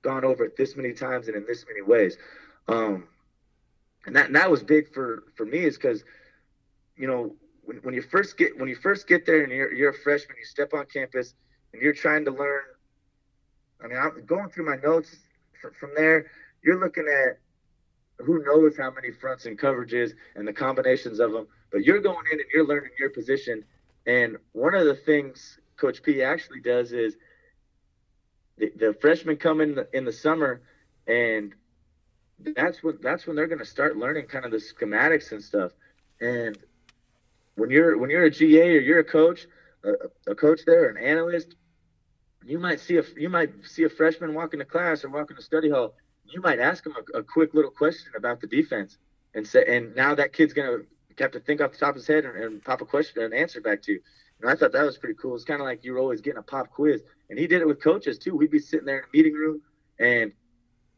gone over it this many times and in this many ways. Um, and that and that was big for for me is because you know when, when you first get when you first get there and you're you're a freshman, you step on campus and you're trying to learn. I mean, I'm going through my notes from, there. You're looking at who knows how many fronts and coverages and the combinations of them, but you're going in and you're learning your position. And one of the things Coach P actually does is the, the freshmen come in the, in the summer and that's what that's when they're going to start learning kind of the schematics and stuff. And when you're when you're a GA or you're a coach, a, a coach there, an analyst, you might see a you might see a freshman walk into class or walk into study hall. You might ask him a, a quick little question about the defense, and say, and now that kid's gonna have to think off the top of his head and, and pop a question and answer back to you. And I thought that was pretty cool. It's kind of like you were always getting a pop quiz, and he did it with coaches too. We'd be sitting there in a meeting room, and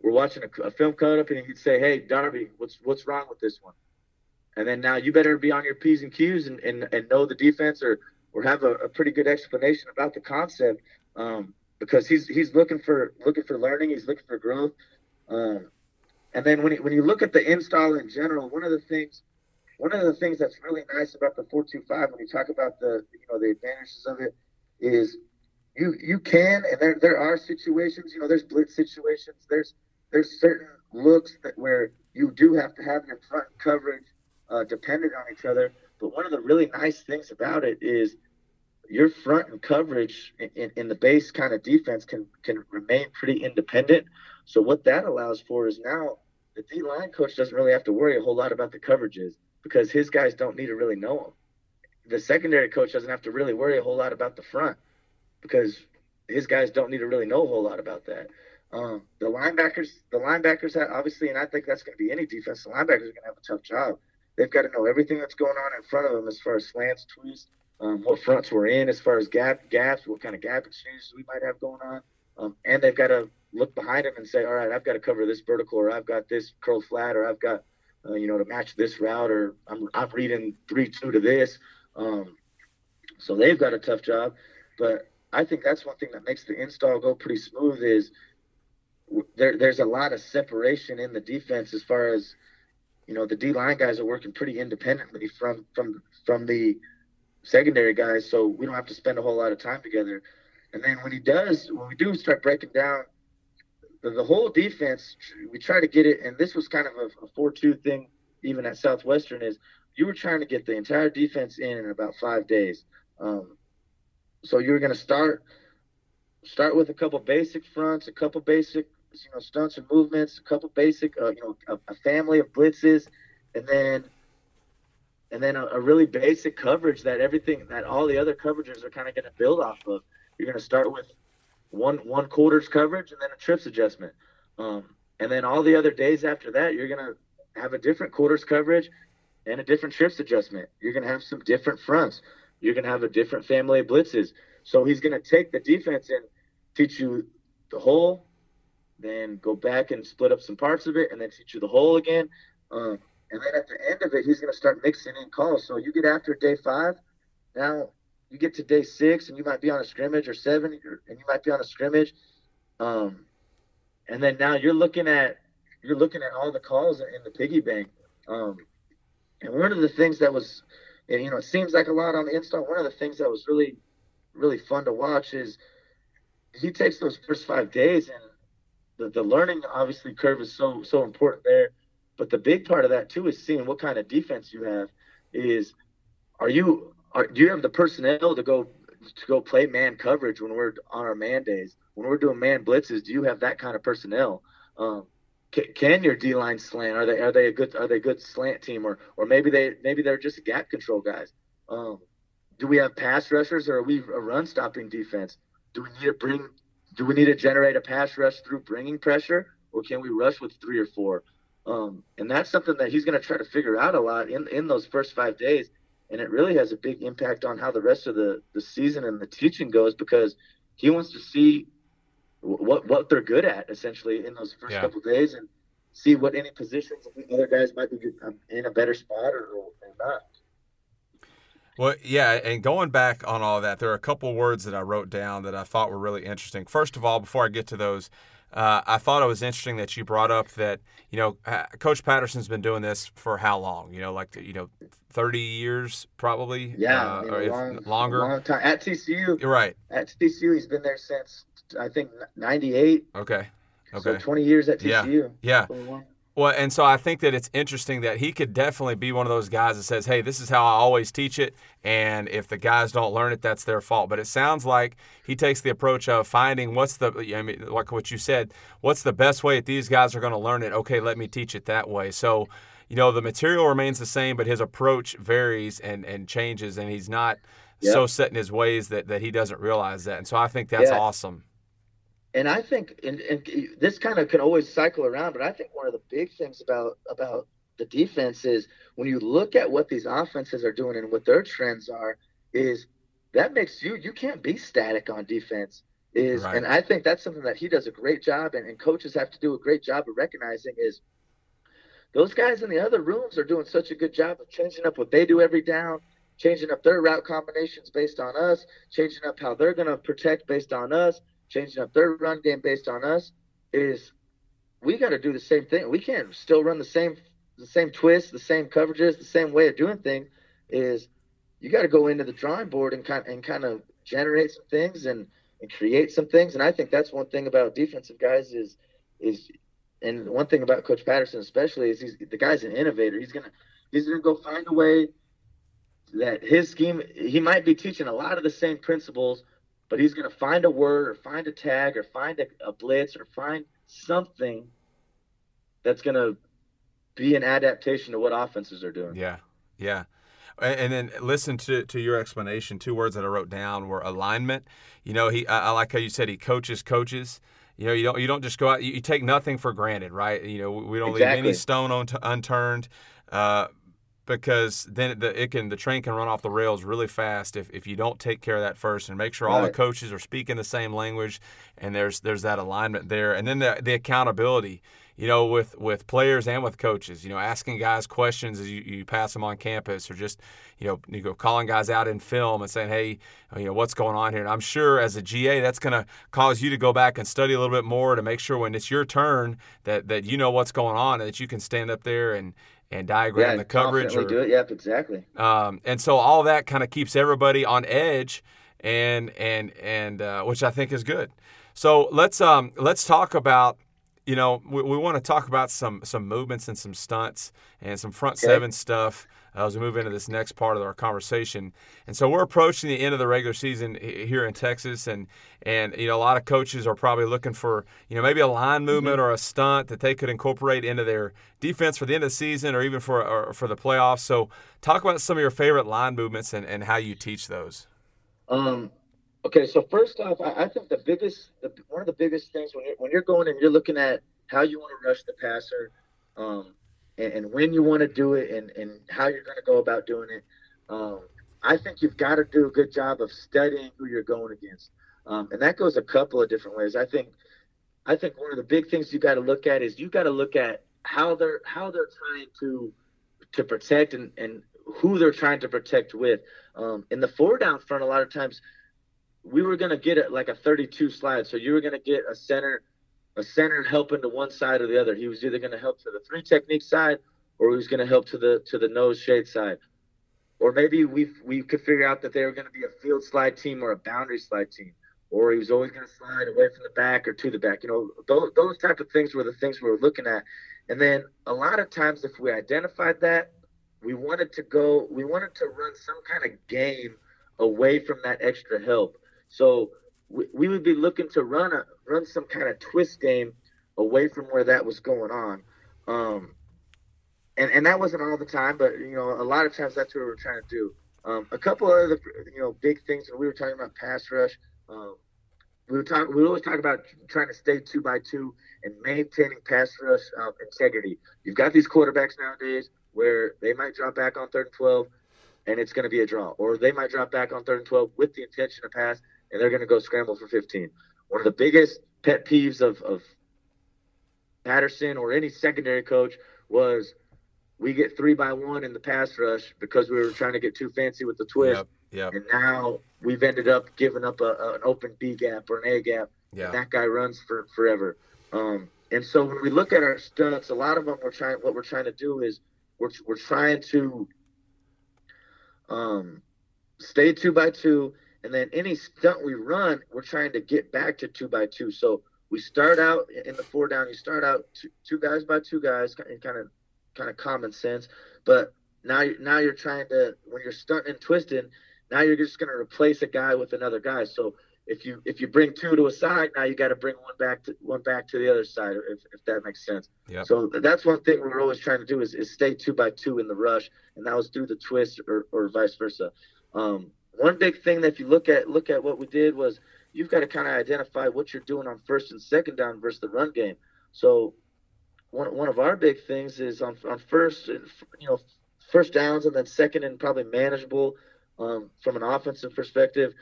we're watching a, a film cut up, and he'd say, "Hey, Darby, what's what's wrong with this one?" And then now you better be on your p's and q's and, and, and know the defense or or have a, a pretty good explanation about the concept um, because he's he's looking for looking for learning. He's looking for growth. Um, and then when you, when you look at the install in general, one of the things one of the things that's really nice about the 425 when you talk about the you know the advantages of it is you you can and there there are situations you know there's blitz situations there's there's certain looks that where you do have to have your front coverage uh, dependent on each other. But one of the really nice things about it is your front and coverage in, in, in, the base kind of defense can can remain pretty independent. So what that allows for is now the D line coach doesn't really have to worry a whole lot about the coverages because his guys don't need to really know them. The secondary coach doesn't have to really worry a whole lot about the front because his guys don't need to really know a whole lot about that. Um, the linebackers, the linebackers, have, obviously, and I think that's going to be any defense. The linebackers are going to have a tough job. They've got to know everything that's going on in front of them as far as slants, twists, um, what fronts we're in, as far as gap gaps, what kind of gap exchanges we might have going on, um, and they've got to look behind them and say, all right, I've got to cover this vertical, or I've got this curl flat, or I've got, uh, you know, to match this route, or I'm, I'm reading three two to this. Um, so they've got a tough job, but I think that's one thing that makes the install go pretty smooth is there, there's a lot of separation in the defense as far as you know the D line guys are working pretty independently from from from the secondary guys, so we don't have to spend a whole lot of time together. And then when he does, when we do start breaking down the, the whole defense, we try to get it. And this was kind of a, a four-two thing, even at Southwestern, is you were trying to get the entire defense in in about five days. Um, so you were going to start start with a couple basic fronts, a couple basic you know, stunts and movements, a couple basic, uh, you know, a, a, family of blitzes, and then and then a, a, really basic coverage that everything that all the other coverages are kind of going to build off of. You're going to start with one one quarters coverage and then a trips adjustment, um, and then all the other days after that, you're going to have a different quarters coverage and a different trips adjustment. You're going to have some different fronts. You're going to have a different family of blitzes. So he's going to take the defense and teach you the whole then go back and split up some parts of it, and then teach you the whole again. Um, And then at the end of it, he's going to start mixing in calls. So you get after day five, now you get to day six, and you might be on a scrimmage or seven, and you might be on a scrimmage. Um, and then now you're looking at you're looking at all the calls in the piggy bank. Um, and one of the things that was, and you know, it seems like a lot on the install. One of the things that was really, really fun to watch is he takes those first five days and the, the learning obviously curve is so so important there. But the big part of that too is seeing what kind of defense you have. Is are you are do you have the personnel to go to go play man coverage when we're on our man days? When we're doing man blitzes, do you have that kind of personnel? Um, can, can your D line slant? Are they are they a good are they a good slant team or or maybe they maybe they're just gap control guys? Um, do we have pass rushers or are we a run stopping defense? Do we need to bring do we need to generate a pass rush through bringing pressure, or can we rush with three or four? Um, and that's something that he's going to try to figure out a lot in, in those first five days. And it really has a big impact on how the rest of the, the season and the teaching goes because he wants to see what what they're good at essentially in those first yeah. couple days and see what any positions other guys might be in a better spot or, or not. Well, yeah, and going back on all that, there are a couple words that I wrote down that I thought were really interesting. First of all, before I get to those, uh, I thought it was interesting that you brought up that you know Coach Patterson's been doing this for how long? You know, like you know, thirty years probably. Yeah, uh, I mean, long, longer. Long time at TCU. You're right. At TCU, he's been there since I think '98. Okay. Okay. So 20 years at TCU. Yeah. Yeah. Well, and so I think that it's interesting that he could definitely be one of those guys that says, "Hey, this is how I always teach it, and if the guys don't learn it, that's their fault." But it sounds like he takes the approach of finding what's the, I mean, like what you said, what's the best way that these guys are going to learn it. Okay, let me teach it that way. So, you know, the material remains the same, but his approach varies and and changes, and he's not so set in his ways that that he doesn't realize that. And so I think that's yeah. awesome and I think, and, and this kind of can always cycle around, but I think one of the big things about about the defense is when you look at what these offenses are doing and what their trends are, is that makes you you can't be static on defense. Is right. and I think that's something that he does a great job, and, and coaches have to do a great job of recognizing is those guys in the other rooms are doing such a good job of changing up what they do every down, changing up their route combinations based on us, changing up how they're going to protect based on us changing up their run game based on us is we got to do the same thing. We can't still run the same the same twists, the same coverages, the same way of doing things. Is you got to go into the drawing board and kind and kind of generate some things and and create some things. And I think that's one thing about defensive guys is is and one thing about Coach Patterson especially is he's the guy's an innovator. He's gonna he's gonna go find a way that his scheme he might be teaching a lot of the same principles but he's going to find a word or find a tag or find a, a blitz or find something that's going to be an adaptation to what offenses are doing. Yeah, yeah. And then listen to, to your explanation. Two words that I wrote down were alignment. You know, he I, I like how you said he coaches coaches. You know, you don't you don't just go out. You, you take nothing for granted, right? You know, we don't exactly. leave any stone un- unturned. Uh, because then the, it can the train can run off the rails really fast if, if you don't take care of that first and make sure all right. the coaches are speaking the same language and there's there's that alignment there and then the, the accountability you know with with players and with coaches you know asking guys questions as you, you pass them on campus or just you know you go calling guys out in film and saying hey you know what's going on here and i'm sure as a ga that's going to cause you to go back and study a little bit more to make sure when it's your turn that that you know what's going on and that you can stand up there and and diagram yeah, the coverage. Or, do it. Yep, exactly. Um, and so all that kind of keeps everybody on edge, and and and uh, which I think is good. So let's um let's talk about you know we, we want to talk about some some movements and some stunts and some front okay. seven stuff as we move into this next part of our conversation. And so we're approaching the end of the regular season here in Texas, and and you know a lot of coaches are probably looking for you know maybe a line mm-hmm. movement mm-hmm. or a stunt that they could incorporate into their defense for the end of the season or even for or for the playoffs. So talk about some of your favorite line movements and, and how you teach those. Um. Okay, so first off, I, I think the biggest, the, one of the biggest things when you're when you're going and you're looking at how you want to rush the passer, um, and, and when you want to do it and, and how you're going to go about doing it. Um, I think you've got to do a good job of studying who you're going against. Um, and that goes a couple of different ways. I think I think one of the big things you got to look at is you got to look at how they're how they're trying to to protect and, and who they're trying to protect with. Um, in the four down front, a lot of times we were going to get it like a 32 slide. So you were going to get a center, a center helping to one side or the other. He was either going to help to the three technique side or he was going to help to the to the nose shade side. Or maybe we we could figure out that they were going to be a field slide team or a boundary slide team, or he was always going to slide away from the back or to the back. You know, those those type of things were the things we were looking at. And then a lot of times, if we identified that, we wanted to go, we wanted to run some kind of game away from that extra help. So we, we would be looking to run a run some kind of twist game away from where that was going on. Um, and and that wasn't all the time, but you know, a lot of times that's what we were trying to do. Um, a couple of other you know big things when we were talking about pass rush. Um, we were talking. We always talk about trying to stay two by two and maintaining pass rush um, integrity. You've got these quarterbacks nowadays where they might drop back on third and twelve, and it's going to be a draw, or they might drop back on third and twelve with the intention to pass, and they're going to go scramble for fifteen. One of the biggest pet peeves of, of Patterson or any secondary coach was we get three by one in the pass rush because we were trying to get too fancy with the twist. Yep, yep. And now we've ended up giving up a, a, an open B gap or an A gap. Yeah. that guy runs for forever. Um, and so when we look at our stunts, a lot of them we're trying. What we're trying to do is we're we're trying to um, stay two by two, and then any stunt we run, we're trying to get back to two by two. So we start out in the four down. You start out two, two guys by two guys, and kind of kind of common sense. But now, now you're trying to when you're stunting and twisting, now you're just going to replace a guy with another guy. So if you if you bring two to a side, now you got to bring one back to one back to the other side. If, if that makes sense. Yep. So that's one thing we're always trying to do is, is stay two by two in the rush, and that was through the twist or, or vice versa. Um, one big thing that if you look at look at what we did was you've got to kind of identify what you're doing on first and second down versus the run game. So one one of our big things is on on first you know first downs and then second and probably manageable um, from an offensive perspective.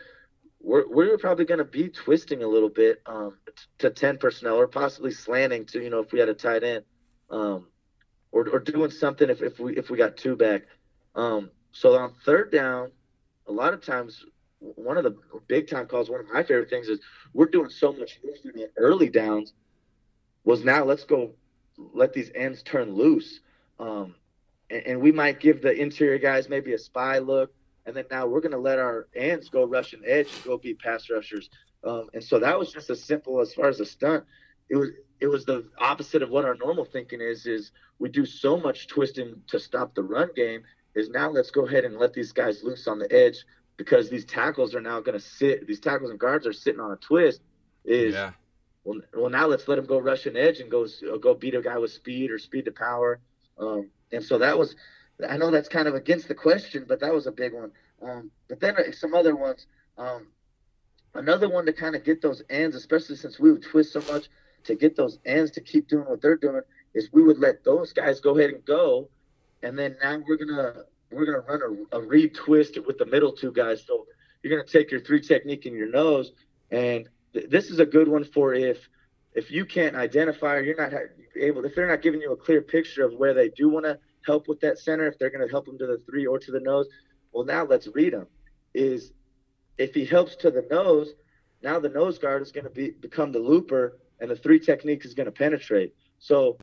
We're, we're probably going to be twisting a little bit um, to 10 personnel or possibly slanting to, you know, if we had a tight end um, or, or doing something if, if we if we got two back. Um, so on third down, a lot of times, one of the big time calls, one of my favorite things is we're doing so much movement in early downs was now let's go let these ends turn loose. Um, and, and, we might give the interior guys maybe a spy look, and then now we're going to let our ends go rush an edge and go be pass rushers. Um, and so that was just as simple as far as a stunt. It was it was the opposite of what our normal thinking is. Is we do so much twisting to stop the run game. Is now let's go ahead and let these guys loose on the edge because these tackles are now going to sit. These tackles and guards are sitting on a twist. Is yeah well, well now let's let them go rush an edge and go go beat a guy with speed or speed to power. Um, and so that was, I know that's kind of against the question, but that was a big one. Um, but then some other ones. Um, another one to kind of get those ends, especially since we would twist so much, to get those ends to keep doing what they're doing, is we would let those guys go ahead and go, and then now we're gonna we're gonna run a, a read twist with the middle two guys. So you're gonna take your three technique in your nose, and this is a good one for if if you can't identify or you're not able if they're not giving you a clear picture of where they do want to help with that center if they're going to help them to the three or to the nose well now let's read them is if he helps to the nose now the nose guard is going to be become the looper and the three technique is going to penetrate. So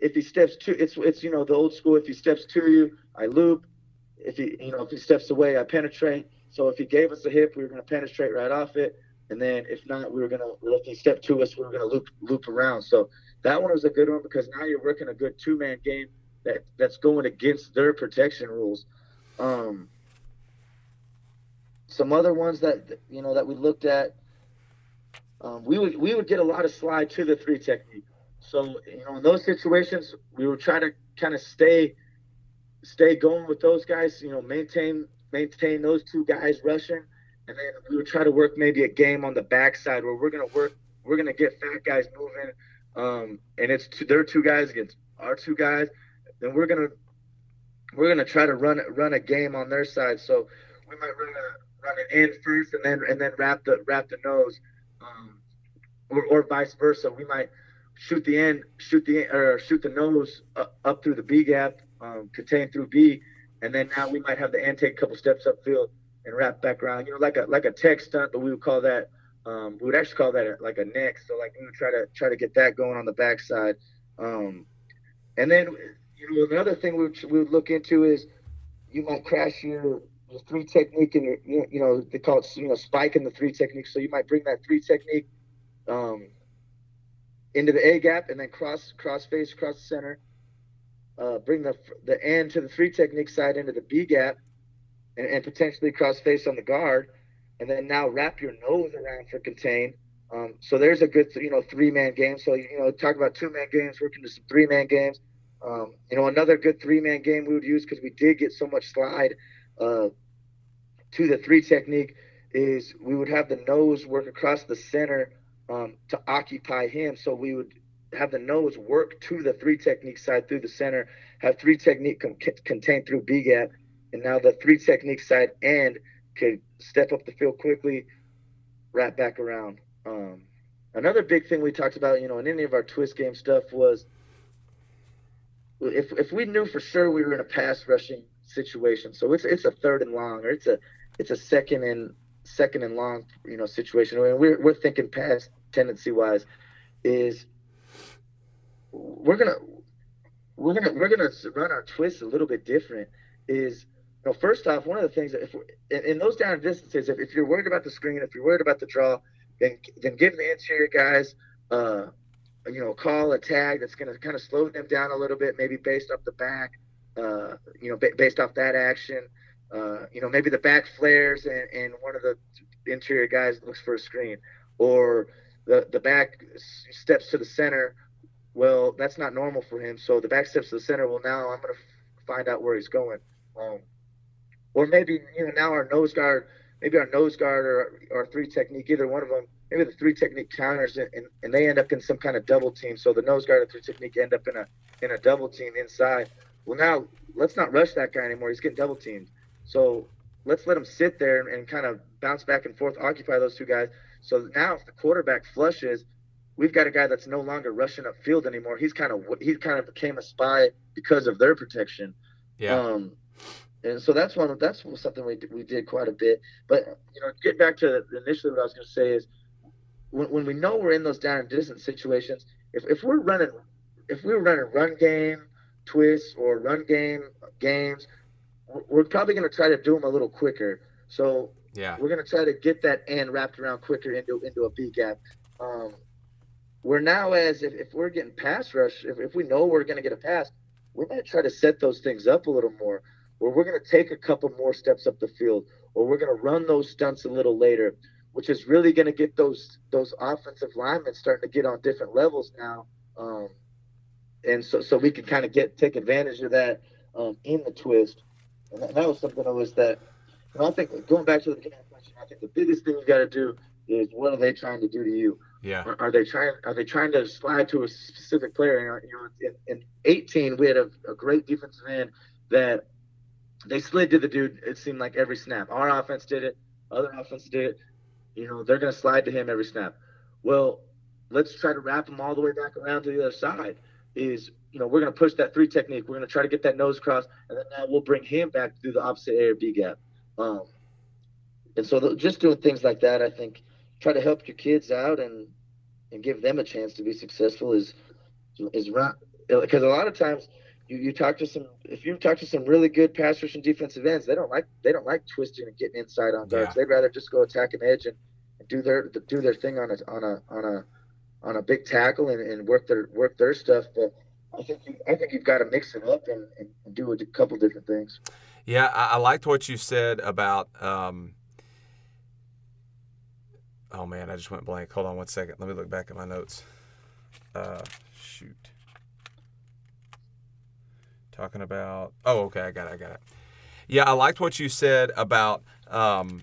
if he steps to it's it's you know the old school if he steps to you i loop if he you know if he steps away i penetrate so if he gave us a hip we were going to penetrate right off it and then if not, we were gonna if he stepped to us, we were gonna loop loop around. So that one was a good one because now you're working a good two man game that that's going against their protection rules. Um, some other ones that you know that we looked at, um, we would we would get a lot of slide to the three technique. So you know in those situations we were trying to kind of stay stay going with those guys. You know maintain maintain those two guys rushing and then we would try to work maybe a game on the backside where we're gonna work, we're gonna get fat guys moving, um, and it's two, their two guys against our two guys. Then we're gonna we're gonna try to run run a game on their side. So we might run a run an end first, and then and then wrap the wrap the nose, um, or or vice versa. We might shoot the end, shoot the or shoot the nose up, up through the B gap um, contain through B, and then now we might have the end take a couple steps upfield and wrap back around. You know, like a like a TEX stunt, but we would call that um, we would actually call that a, like a next. So like we would try to try to get that going on the backside. Um, and then you know another thing we would, we would look into is you might crash your your three technique and you know they call it you know spike in the three technique. So you might bring that three technique um, into the A gap and then cross cross face cross center. Uh, bring the the end to the three technique side into the B gap, and, and potentially cross face on the guard, and then now wrap your nose around for contain. Um, so there's a good you know three man game. So you know talk about two man games, working to some three man games. Um, you know another good three man game we would use because we did get so much slide uh, to the three technique is we would have the nose work across the center um, to occupy him. So we would have the nose work to the three technique side through the center, have three technique com- contained through B gap, and now the three technique side end could step up the field quickly, wrap back around. Um, another big thing we talked about, you know, in any of our twist game stuff was if if we knew for sure we were in a pass rushing situation, so it's it's a third and long or it's a it's a second and second and long, you know, situation. Mean, we're we're thinking pass tendency wise is we're gonna we're gonna we're gonna run our twists a little bit different. Is you know, first off, one of the things that if in, in those down distances, if, if you're worried about the screen, if you're worried about the draw, then then give the interior guys, uh, you know, call a tag that's going to kind of slow them down a little bit, maybe based off the back, uh, you know, b- based off that action. Uh, you know, maybe the back flares and, and one of the interior guys looks for a screen, or the the back steps to the center. Well, that's not normal for him. So the back steps to the center. Well, now I'm going to find out where he's going. Um, or maybe you know now our nose guard, maybe our nose guard or our three technique, either one of them, maybe the three technique counters and, and, and they end up in some kind of double team. So the nose guard and three technique end up in a in a double team inside. Well, now let's not rush that guy anymore. He's getting double teamed. So let's let him sit there and, and kind of bounce back and forth, occupy those two guys. So now if the quarterback flushes, we've got a guy that's no longer rushing up field anymore. He's kind of he kind of became a spy because of their protection. Yeah. Um, and so that's one that's something we we did quite a bit. But you know, get back to initially what I was going to say is when, when we know we're in those down and distance situations, if, if we're running if we were running run game twists or run game games, we're probably going to try to do them a little quicker. So yeah, we're to try to get that end wrapped around quicker into into a B gap. Um, we're now as if, if we're getting pass rush, if, if we know we're to get a pass, we might try to set those things up a little more where we're to take a couple more steps up the field or we're to run those stunts a little later which is really to get those those offensive linemen starting to get on different levels now. Um, and so so we can kind of get take advantage of that um, in the twist. And that, that was something that was that I think going back to the question I think the biggest thing you got to do is what are they trying to do to you yeah. Are, are, they trying? Are they trying to slide to a specific player? You know, in, in 18, we had a, a, great defensive end that they slid to the dude. It seemed like every snap. Our offense did it. Other offense did it. You know, they're going to slide to him every snap. Well, let's try to wrap him all the way back around to the other side. Is you know, we're going to push that three technique. We're going to try to get that nose cross, and then now we'll bring him back through the opposite A or B gap. Um, and so the, just doing things like that, I think try to help your kids out and and give them a chance to be successful is is right because a lot of times you, you talk to some if you talk to some really good pass and defensive ends they don't like they don't like twisting and getting inside on guards yeah. they'd rather just go attack an edge and, and, do their do their thing on a on a on a on a big tackle and, and work their work their stuff but I think you, I think you've got to mix it up and, and do a couple different things. Yeah, I, I liked what you said about um, Oh man, I just went blank. Hold on one second. Let me look back at my notes. Uh, shoot. Talking about. Oh, okay. I got it. I got it. Yeah, I liked what you said about, um,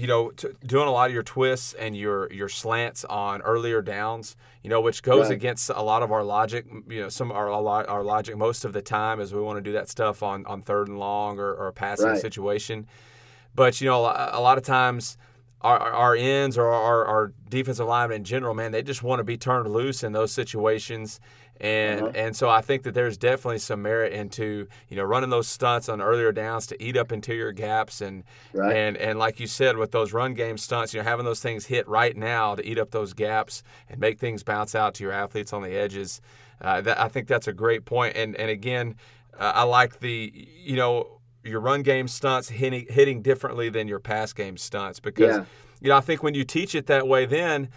you know, t- doing a lot of your twists and your your slants on earlier downs. You know, which goes right. against a lot of our logic. You know, some our our logic most of the time is we want to do that stuff on on third and long or, or a passing right. situation. But you know, a lot of times our, our ends or our, our defensive linemen in general, man, they just want to be turned loose in those situations. And Uh-huh. and so I think that there's definitely some merit into you know running those stunts on earlier downs to eat up interior gaps and Right. and and like you said with those run game stunts, you know having those things hit right now to eat up those gaps and make things bounce out to your athletes on the edges. Uh, that, I think that's a great point. And and again, uh, I like the you know your run game stunts hitting hitting differently than your pass game stunts because Yeah. you know I think when you teach it that way, then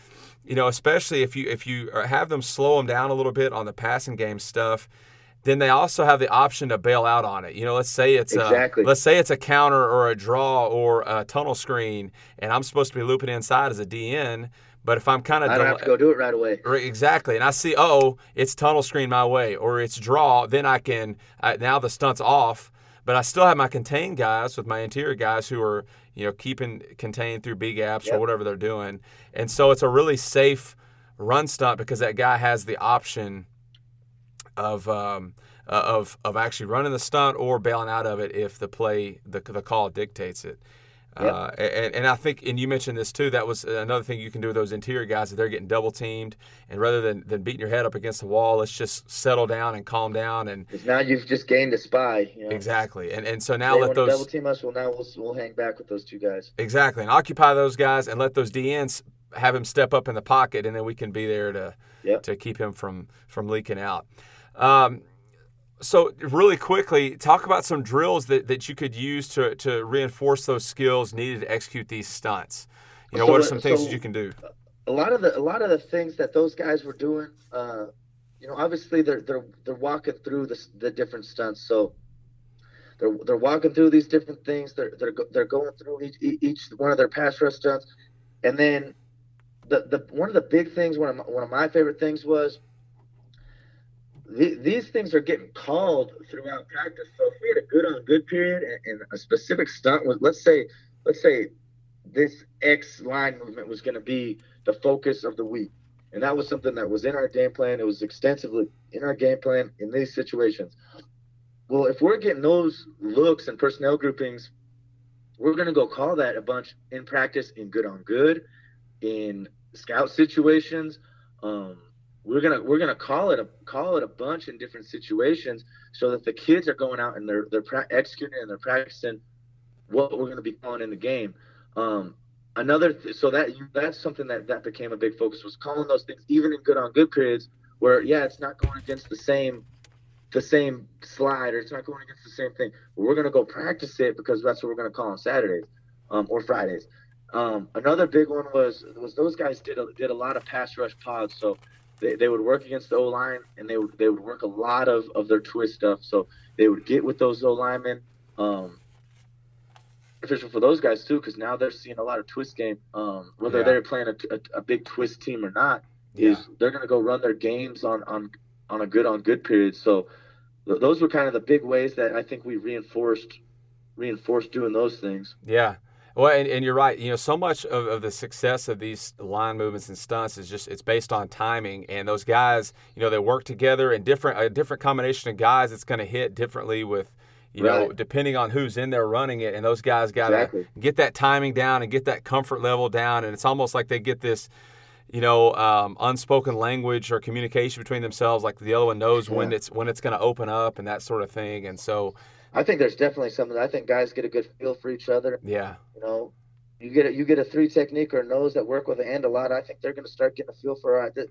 you know especially if you if you have them slow them down a little bit on the passing game stuff. Then they also have the option to bail out on it. You know, let's say it's Exactly. a let's say it's a counter or a draw or a tunnel screen, and I'm supposed to be looping inside as a DN. But if I'm kind of I don't have to go do it right away. Right, Exactly, and I see, oh, it's tunnel screen my way, or it's draw. Then I can I, now the stunt's off, but I still have my contained guys with my interior guys who are you know keeping contained through B gaps or whatever they're doing, and so it's a really safe run stunt because that guy has the option of um, uh, of of actually running the stunt or bailing out of it if the play the the call dictates it. Uh, and, and I think, and you mentioned this too. That was another thing you can do with those interior guys if they're getting double teamed, and rather than, than beating your head up against the wall, let's just settle down and calm down. And now you've just gained a spy. You know? exactly, and and so now They let those double team us. Well, now we'll, we'll hang back with those two guys. exactly and occupy those guys and let those DNs have him step up in the pocket, and then we can be there to Yep. to keep him from from leaking out. Um, so really quickly, talk about some drills that, that you could use to, to reinforce those skills needed to execute these stunts. You know, So what are some things so- that you can do? a lot of the a lot of the things that those guys were doing, uh, you know, obviously they're they're they're walking through the the different stunts. So they're they're walking through these different things. They're they're they're going through each each one of their pass rush stunts, and then the the one of the big things one of my, one of my favorite things was. The- These things are getting called throughout practice. So if we had a good on good period and, and a specific stunt was, let's say, let's say this X line movement was going to be the focus of the week. And that was something that was in our game plan. It was extensively in our game plan in these situations. Well, if we're getting those looks and personnel groupings, we're going to go call that a bunch in practice in good on good, in scout situations. Um, we're gonna we're gonna call it a call it a bunch in different situations so that the kids are going out and they're they're pra- executing and they're practicing what we're to be calling in the game. Um, another th- so that that's something that that became a big focus was calling those things even in good on good periods where yeah it's not going against the same the same slide or it's not going against the same thing we're to go practice it because that's what we're to call on saturdays um, or fridays um, another big one was was those guys did a, did a lot of pass rush pods so they, they would work against the O line and they would they would work a lot of, of their twist stuff so they would get with those O linemen um, beneficial for those guys too, because now they're seeing a lot of twist game. Um, whether Yeah. they're playing a, a, a big twist team or not, is they're going to go run their games on on on a good on good period. So th- those were kind of the big ways that I think we reinforced reinforced doing those things. Yeah. Well, and, and you're right. You know, so much of, of the success of these line movements and stunts is just it's based on timing. And those guys, you know, they work together and different a different combination of guys. It's going to hit differently with, you know, depending on who's in there running it. And those guys got to Exactly. get that timing down and get that comfort level down. And it's almost like they get this, you know, um, unspoken language or communication between themselves. Like the other one knows when it's when it's going to open up and that sort of thing. And so, I think there's definitely something. I think guys get a good feel for each other. yeah, You know, you get a, you get a three technique or a nose that work with a hand a lot. I think they're going to start getting a feel for. This,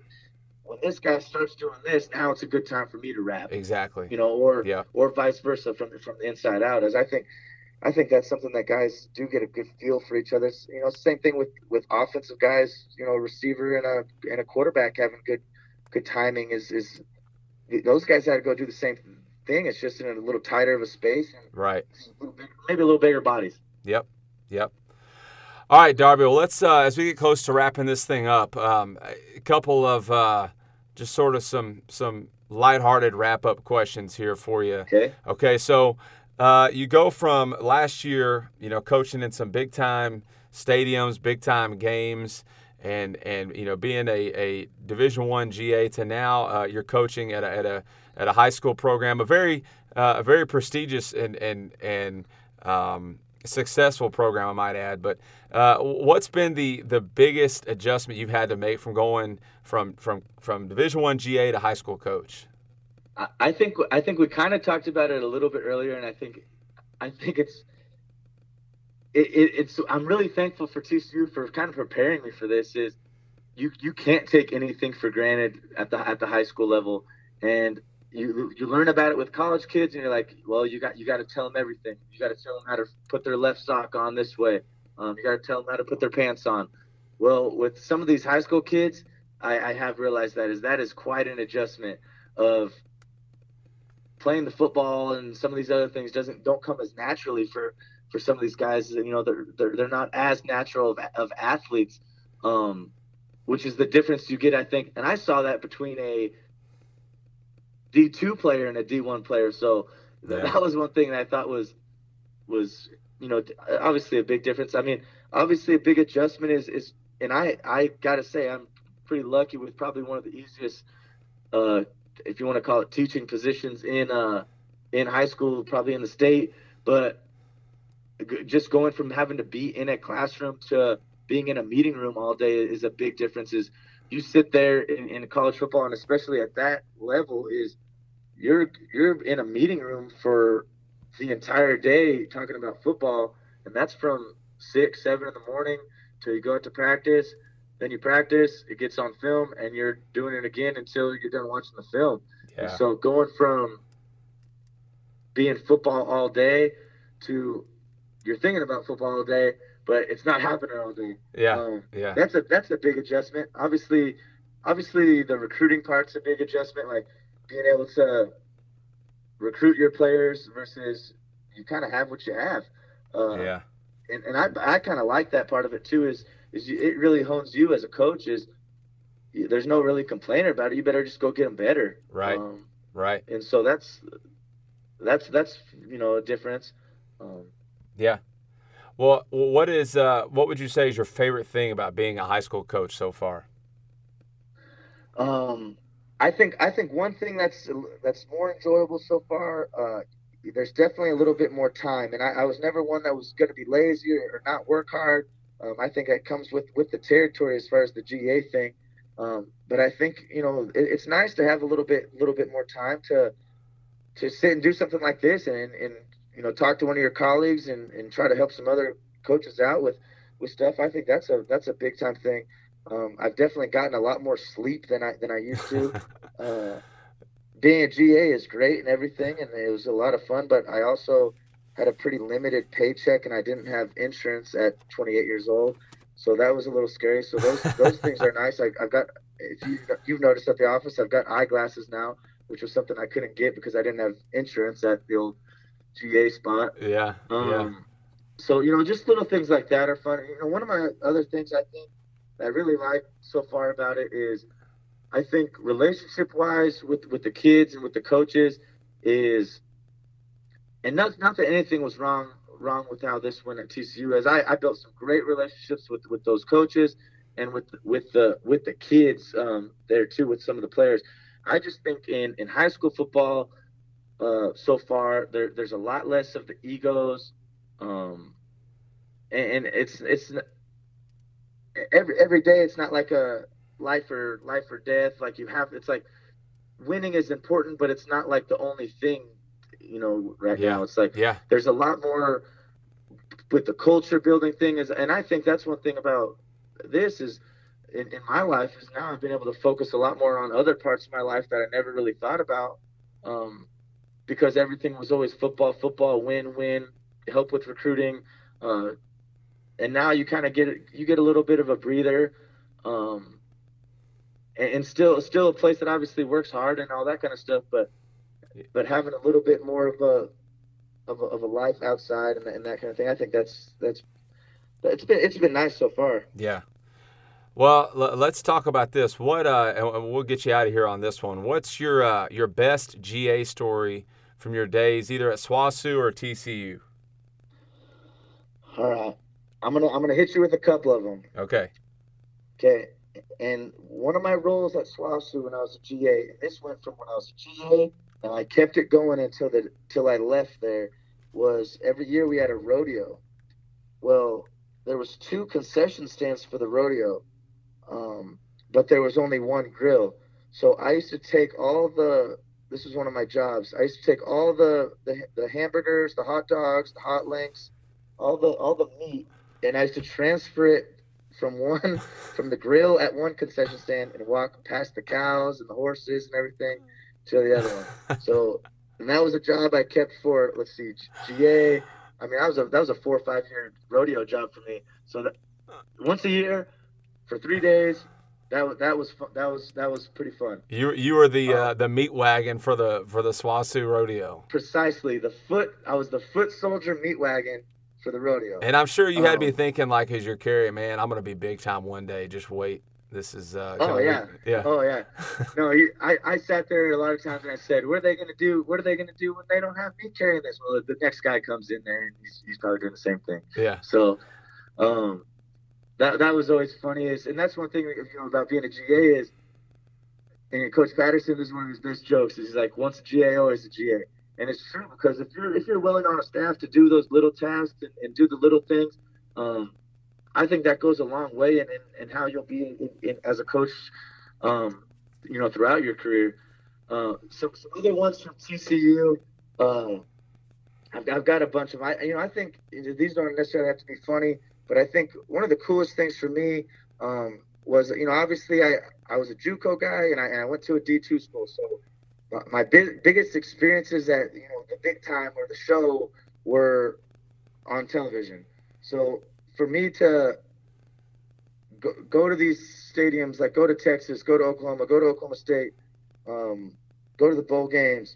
when this guy starts doing this, now it's a good time for me to wrap. exactly. you know, or Yeah. or vice versa from from the inside out. As I think, I think that's something that guys do get a good feel for each other. You know, same thing with with offensive guys. You know, receiver and a and a quarterback having good good timing is is those guys had to go do the same thing. It's just in a little tighter of a space Right. a bigger, maybe a little bigger bodies. Yep. Yep. All right, Darby. Well, let's uh, as we get close to wrapping this thing up, um, a couple of uh, just sort of some some lighthearted wrap up questions here for you. Okay. Okay, so uh, you go from last year, you know, coaching in some big time stadiums, big time games, and and you know being a, a Division One GA to now uh, you're coaching at a, at a at a high school program, a very uh, a very prestigious and and and um, successful program, I might add. But uh, what's been the the biggest adjustment you've had to make from going from from from Division One GA to high school coach? I think I think we kind of talked about it a little bit earlier, and I think I think it's it, it, it's I'm really thankful for TCU for kind of preparing me for this. Is you you can't take anything for granted at the at the high school level, and you you learn about it with college kids, and you're like, well, you got you got to tell them everything. You got to tell them how to put their left sock on this way. Um, you got to tell them how to put their pants on. Well, with some of these high school kids, I, I have realized that is that is quite an adjustment of playing the football and some of these other things doesn't don't come as naturally for for some of these guys. You know, they're they're, they're not as natural of, of athletes, um, which is the difference you get, I think. And I saw that between a D2 player and a D1 player. So yeah. that was one thing that I thought was was you know obviously a big difference. I mean, obviously a big adjustment is is and I I got to say I'm pretty lucky with probably one of the easiest uh if you want to call it teaching positions in uh in high school probably in the state, but just going from having to be in a classroom to being in a meeting room all day is a big difference is you sit there in, in college football and especially at that level is you're you're in a meeting room for the entire day talking about football, and that's from six, seven in the morning till you go out to practice. Then you practice, it gets on film, and you're doing it again until you're done watching the film. Yeah. And so going from being football all day to you're thinking about football all day, but it's not happening all day. Yeah, um, yeah. That's a that's a big adjustment. Obviously, obviously the recruiting part's a big adjustment. Like being able to recruit your players versus you kind of have what you have. Uh, yeah. And, and I, I kind of like that part of it too. Is is you, it really hones you as a coach. Is there's no really complainer about it. You better just go get them better. Right. Um, right. And so that's that's that's you know a difference. Um, yeah. Well, what is uh, what would you say is your favorite thing about being a high school coach so far? Um, I think I think one thing that's that's more enjoyable so far. Uh, there's definitely a little bit more time, and I, I was never one that was going to be lazy or, or, not work hard. Um, I think it comes with with the territory as far as the GA thing. Um, but I think you know it, it's nice to have a little bit little bit more time to to sit and do something like this and and you know talk to one of your colleagues and, and try to help some other coaches out with with stuff. I think that's a that's a big time thing. Um, I've definitely gotten a lot more sleep than I than I used to. uh, being a GA is great and everything, and it was a lot of fun. But I also had a pretty limited paycheck, and I didn't have insurance at 28 years old, so that was a little scary. So those those things are nice. I, have got if you you've noticed at the office, I've got eyeglasses now, which was something I couldn't get because I didn't have insurance at the old GA spot. Yeah. Um, yeah. So you know, just little things like that are fun. You know, one of my other things I think I really like so far about it is I think relationship wise with, with the kids and with the coaches is and not not that anything was wrong wrong with how this went at TCU as I, I built some great relationships with with those coaches and with with the with the kids um, there too with some of the players. I just think in in high school football uh, so far there there's a lot less of the egos um, and, and it's it's every every day it's not like a life or life or death. Like you have, it's like winning is important, but it's not like the only thing. You know, right yeah. now it's like yeah, there's a lot more with the culture building thing is, and I think that's one thing about this is in, in my life is now I've been able to focus a lot more on other parts of my life that I never really thought about. Um, because everything was always football, football, win, win, help with recruiting, uh, and now you kind of get you get a little bit of a breather, um, and, and, still still a place that obviously works hard and all that kind of stuff, but but having a little bit more of a of a, of a life outside and, and that kind of thing, I think that's that's it's been it's been nice so far. Yeah. Well, l- let's talk about this. What uh, and we'll get you out of here on this one. What's your uh, your best GA story from your days, either at SWOSU or TCU? All right. I'm gonna I'm gonna hit you with a couple of them. Okay. Okay. And one of my roles at SWOSU when I was a GA, and this went from when I was a GA, and I kept it going until the until I left there, was every year we had a rodeo. well, there was two concession stands for the rodeo, um, but there was only one grill. So I used to take all the. This was one of my jobs. I used to take all the, the the hamburgers, the hot dogs, the hot links, all the all the meat, and I used to transfer it from one from the grill at one concession stand and walk past the cows and the horses and everything to the other one. So and that was a job I kept for let's see GA. I mean, that was a that was a four or five year rodeo job for me. So that once a year for three days, that was that was fun. that was that was pretty fun. You you were the uh, the meat wagon for the for the SWOSU rodeo. Precisely, the foot. I was the foot soldier meat wagon for the rodeo. And I'm sure you had um, me thinking like, as you're carrying, man, I'm gonna be big time one day. Just wait. This is. Uh, oh yeah. Yeah. Oh yeah. no, he, I I sat there a lot of times and I said, what are they gonna do? What are they gonna do when they don't have me carrying this? Well, the next guy comes in there and he's, he's probably doing the same thing. Yeah. So, um, that that was always funny is, and that's one thing you know about being a GA is, and Coach Patterson is one of his best jokes. Is he's like, once a GA, always a GA. And it's true because if you're if you're willing on a staff to do those little tasks and, and do the little things, um, I think that goes a long way in, in, in how you'll be in, in, as a coach, um, you know, throughout your career. Uh, some, some other ones from TCU. Uh, I've, I've got a bunch of I you know I think these don't necessarily have to be funny, but I think one of the coolest things for me um, was you know obviously I I was a JUCO guy and I, and I went to a D two school, so my big, biggest experiences at you know the big time or the show were on television. So for me to go, go to these stadiums, like go to Texas, go to Oklahoma, go to Oklahoma State, um, go to the bowl games,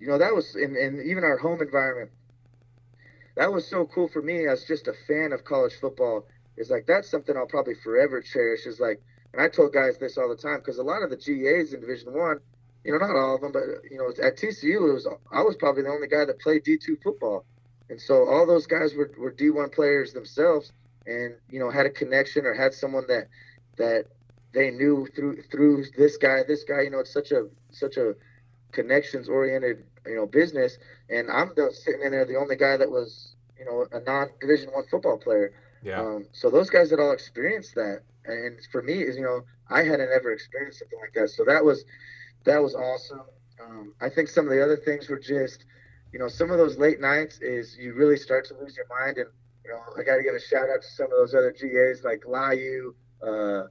you know that was in, in even our home environment. That was so cool for me as just a fan of college football. Is like that's something I'll probably forever cherish. Is like, and I told guys this all the time because a lot of the GAs in Division One you know, not all of them, but you know, at TCU, it was I was probably the only guy that played D2 football, and so all those guys were, were D1 players themselves, and you know, had a connection or had someone that that they knew through through this guy, this guy. You know, it's such a such a connections oriented you know business, and I'm the, sitting in there the only guy that was you know a non Division One football player. Yeah. Um, so those guys had all experienced that, and for me, is you know, I hadn't ever experienced something like that. So that was that was awesome. Um, I think some of the other things were just, you know, some of those late nights is you really start to lose your mind. And, you know, I got to give a shout out to some of those other GAs like Layu. Uh,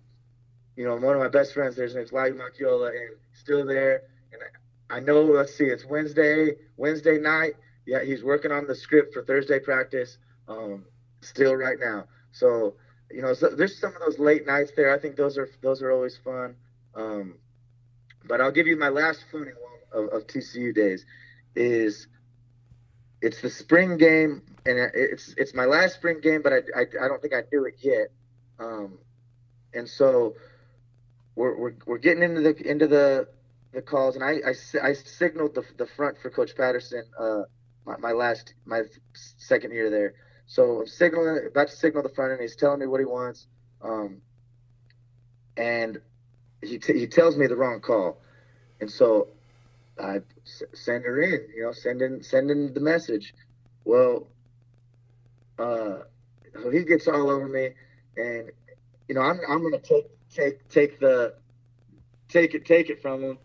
you know, one of my best friends, there's name's Layu Macchiola, and still there. And I know, let's see, it's Wednesday, Wednesday night. Yeah, he's working on the script for Thursday practice um, still right now. So, you know, so there's some of those late nights there. I think those are those are always fun. Um, but I'll give you my last funny one of, of TCU days. Is it's the spring game, and it's it's my last spring game, but I, I, I don't think I knew it yet. Um, and so we're, we're, we're getting into the into the the calls, and I, I, I signaled the, the front for Coach Patterson uh, my, my last my second year there. So I'm signaling about to signal the front, and he's telling me what he wants. Um, and he, t- he tells me the wrong call, and so I s- send her in. You know, send in send in the message. Well, uh, so he gets all over me, and you know I'm I'm gonna take take take the take it take it from him,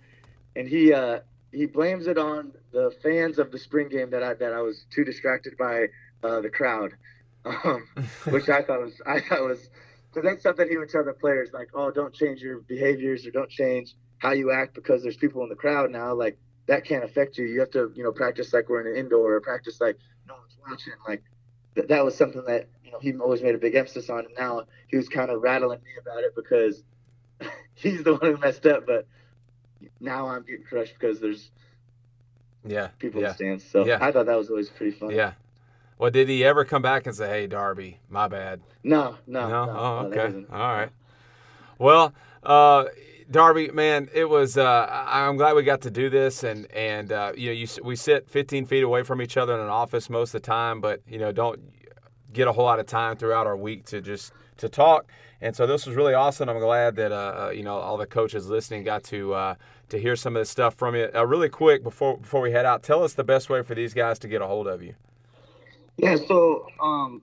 and he uh, he blames it on the fans of the spring game that I that I was too distracted by uh, the crowd, um, which I thought was I thought was because that's something he would tell the players, like, oh, don't change your behaviors or don't change how you act because there's people in the crowd now. Like that can't affect you. You have to, you know, practice like we're in an indoor or practice like no one's watching. Like th- that was something that you know he always made a big emphasis on. And now he was kind of rattling me about it because he's the one who messed up. But now I'm getting crushed because there's yeah people yeah. in the stands. So yeah. I thought that was always pretty fun. Yeah, well, did he ever come back and say, "Hey, Darby, my bad"? No, no, no. no oh, okay. No, All right. Well, uh, Darby, man, it was. Uh, I'm glad we got to do this, and and uh, you know, you we sit 15 feet away from each other in an office most of the time, but you know, don't get a whole lot of time throughout our week to just to talk. And so this was really awesome. I'm glad that uh, uh you know all the coaches listening got to uh, to hear some of this stuff from you. Uh, really quick before before we head out, tell us the best way for these guys to get a hold of you. Yeah, so um,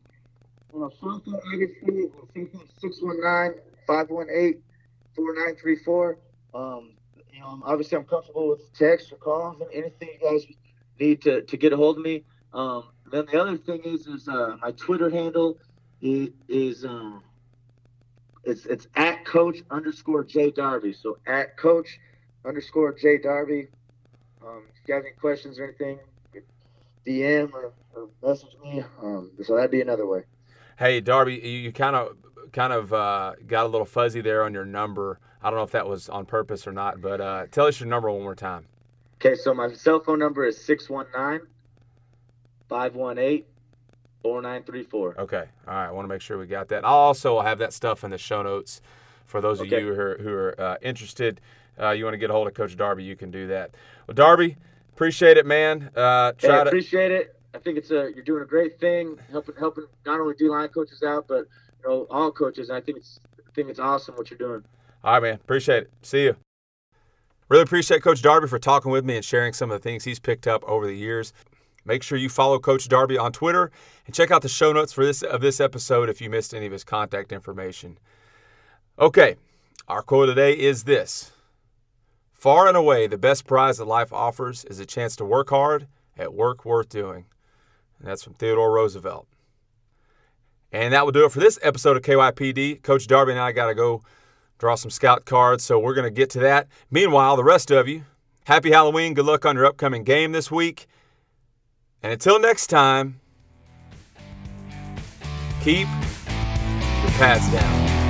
uh, phone call obviously, uh, 619-518-4934. Um, you know, obviously I'm comfortable with text or calls and anything you guys need to, to get a hold of me. Um, then the other thing is, is uh, my Twitter handle is, is um, it's it's at coach underscore J Darby. So at coach underscore J Darby. Um, if you have any questions or anything, DM or, or message me. Um, so that'd be another way. Hey Darby, you kind of kind of uh, got a little fuzzy there on your number. I don't know if that was on purpose or not, but uh, tell us your number one more time. Okay, so my cell phone number is 619 518 4934. Okay. All right. I want to make sure we got that. I'll also have that stuff in the show notes for those Okay. of you who are, who are uh, interested. Uh, you want to get a hold of Coach Darby, you can do that. Well, Darby, appreciate it, man. Uh, Hey, I to. appreciate it. I think it's a you're doing a great thing, helping helping not only D line coaches out, but you know all coaches. And I think it's I think it's awesome what you're doing. All right, man. Appreciate it. See you. Really appreciate Coach Darby for talking with me and sharing some of the things he's picked up over the years. Make sure you follow Coach Darby on Twitter and check out the show notes for this of this episode if you missed any of his contact information. Okay, our quote today is this: Far and away, the best prize that life offers is a chance to work hard at work worth doing. And that's from Theodore Roosevelt. And that will do it for this episode of KYPD. Coach Darby and I got to go draw some scout cards, so we're going to get to that. Meanwhile, the rest of you, happy Halloween. Good luck on your upcoming game this week. And until next time, keep your pads down.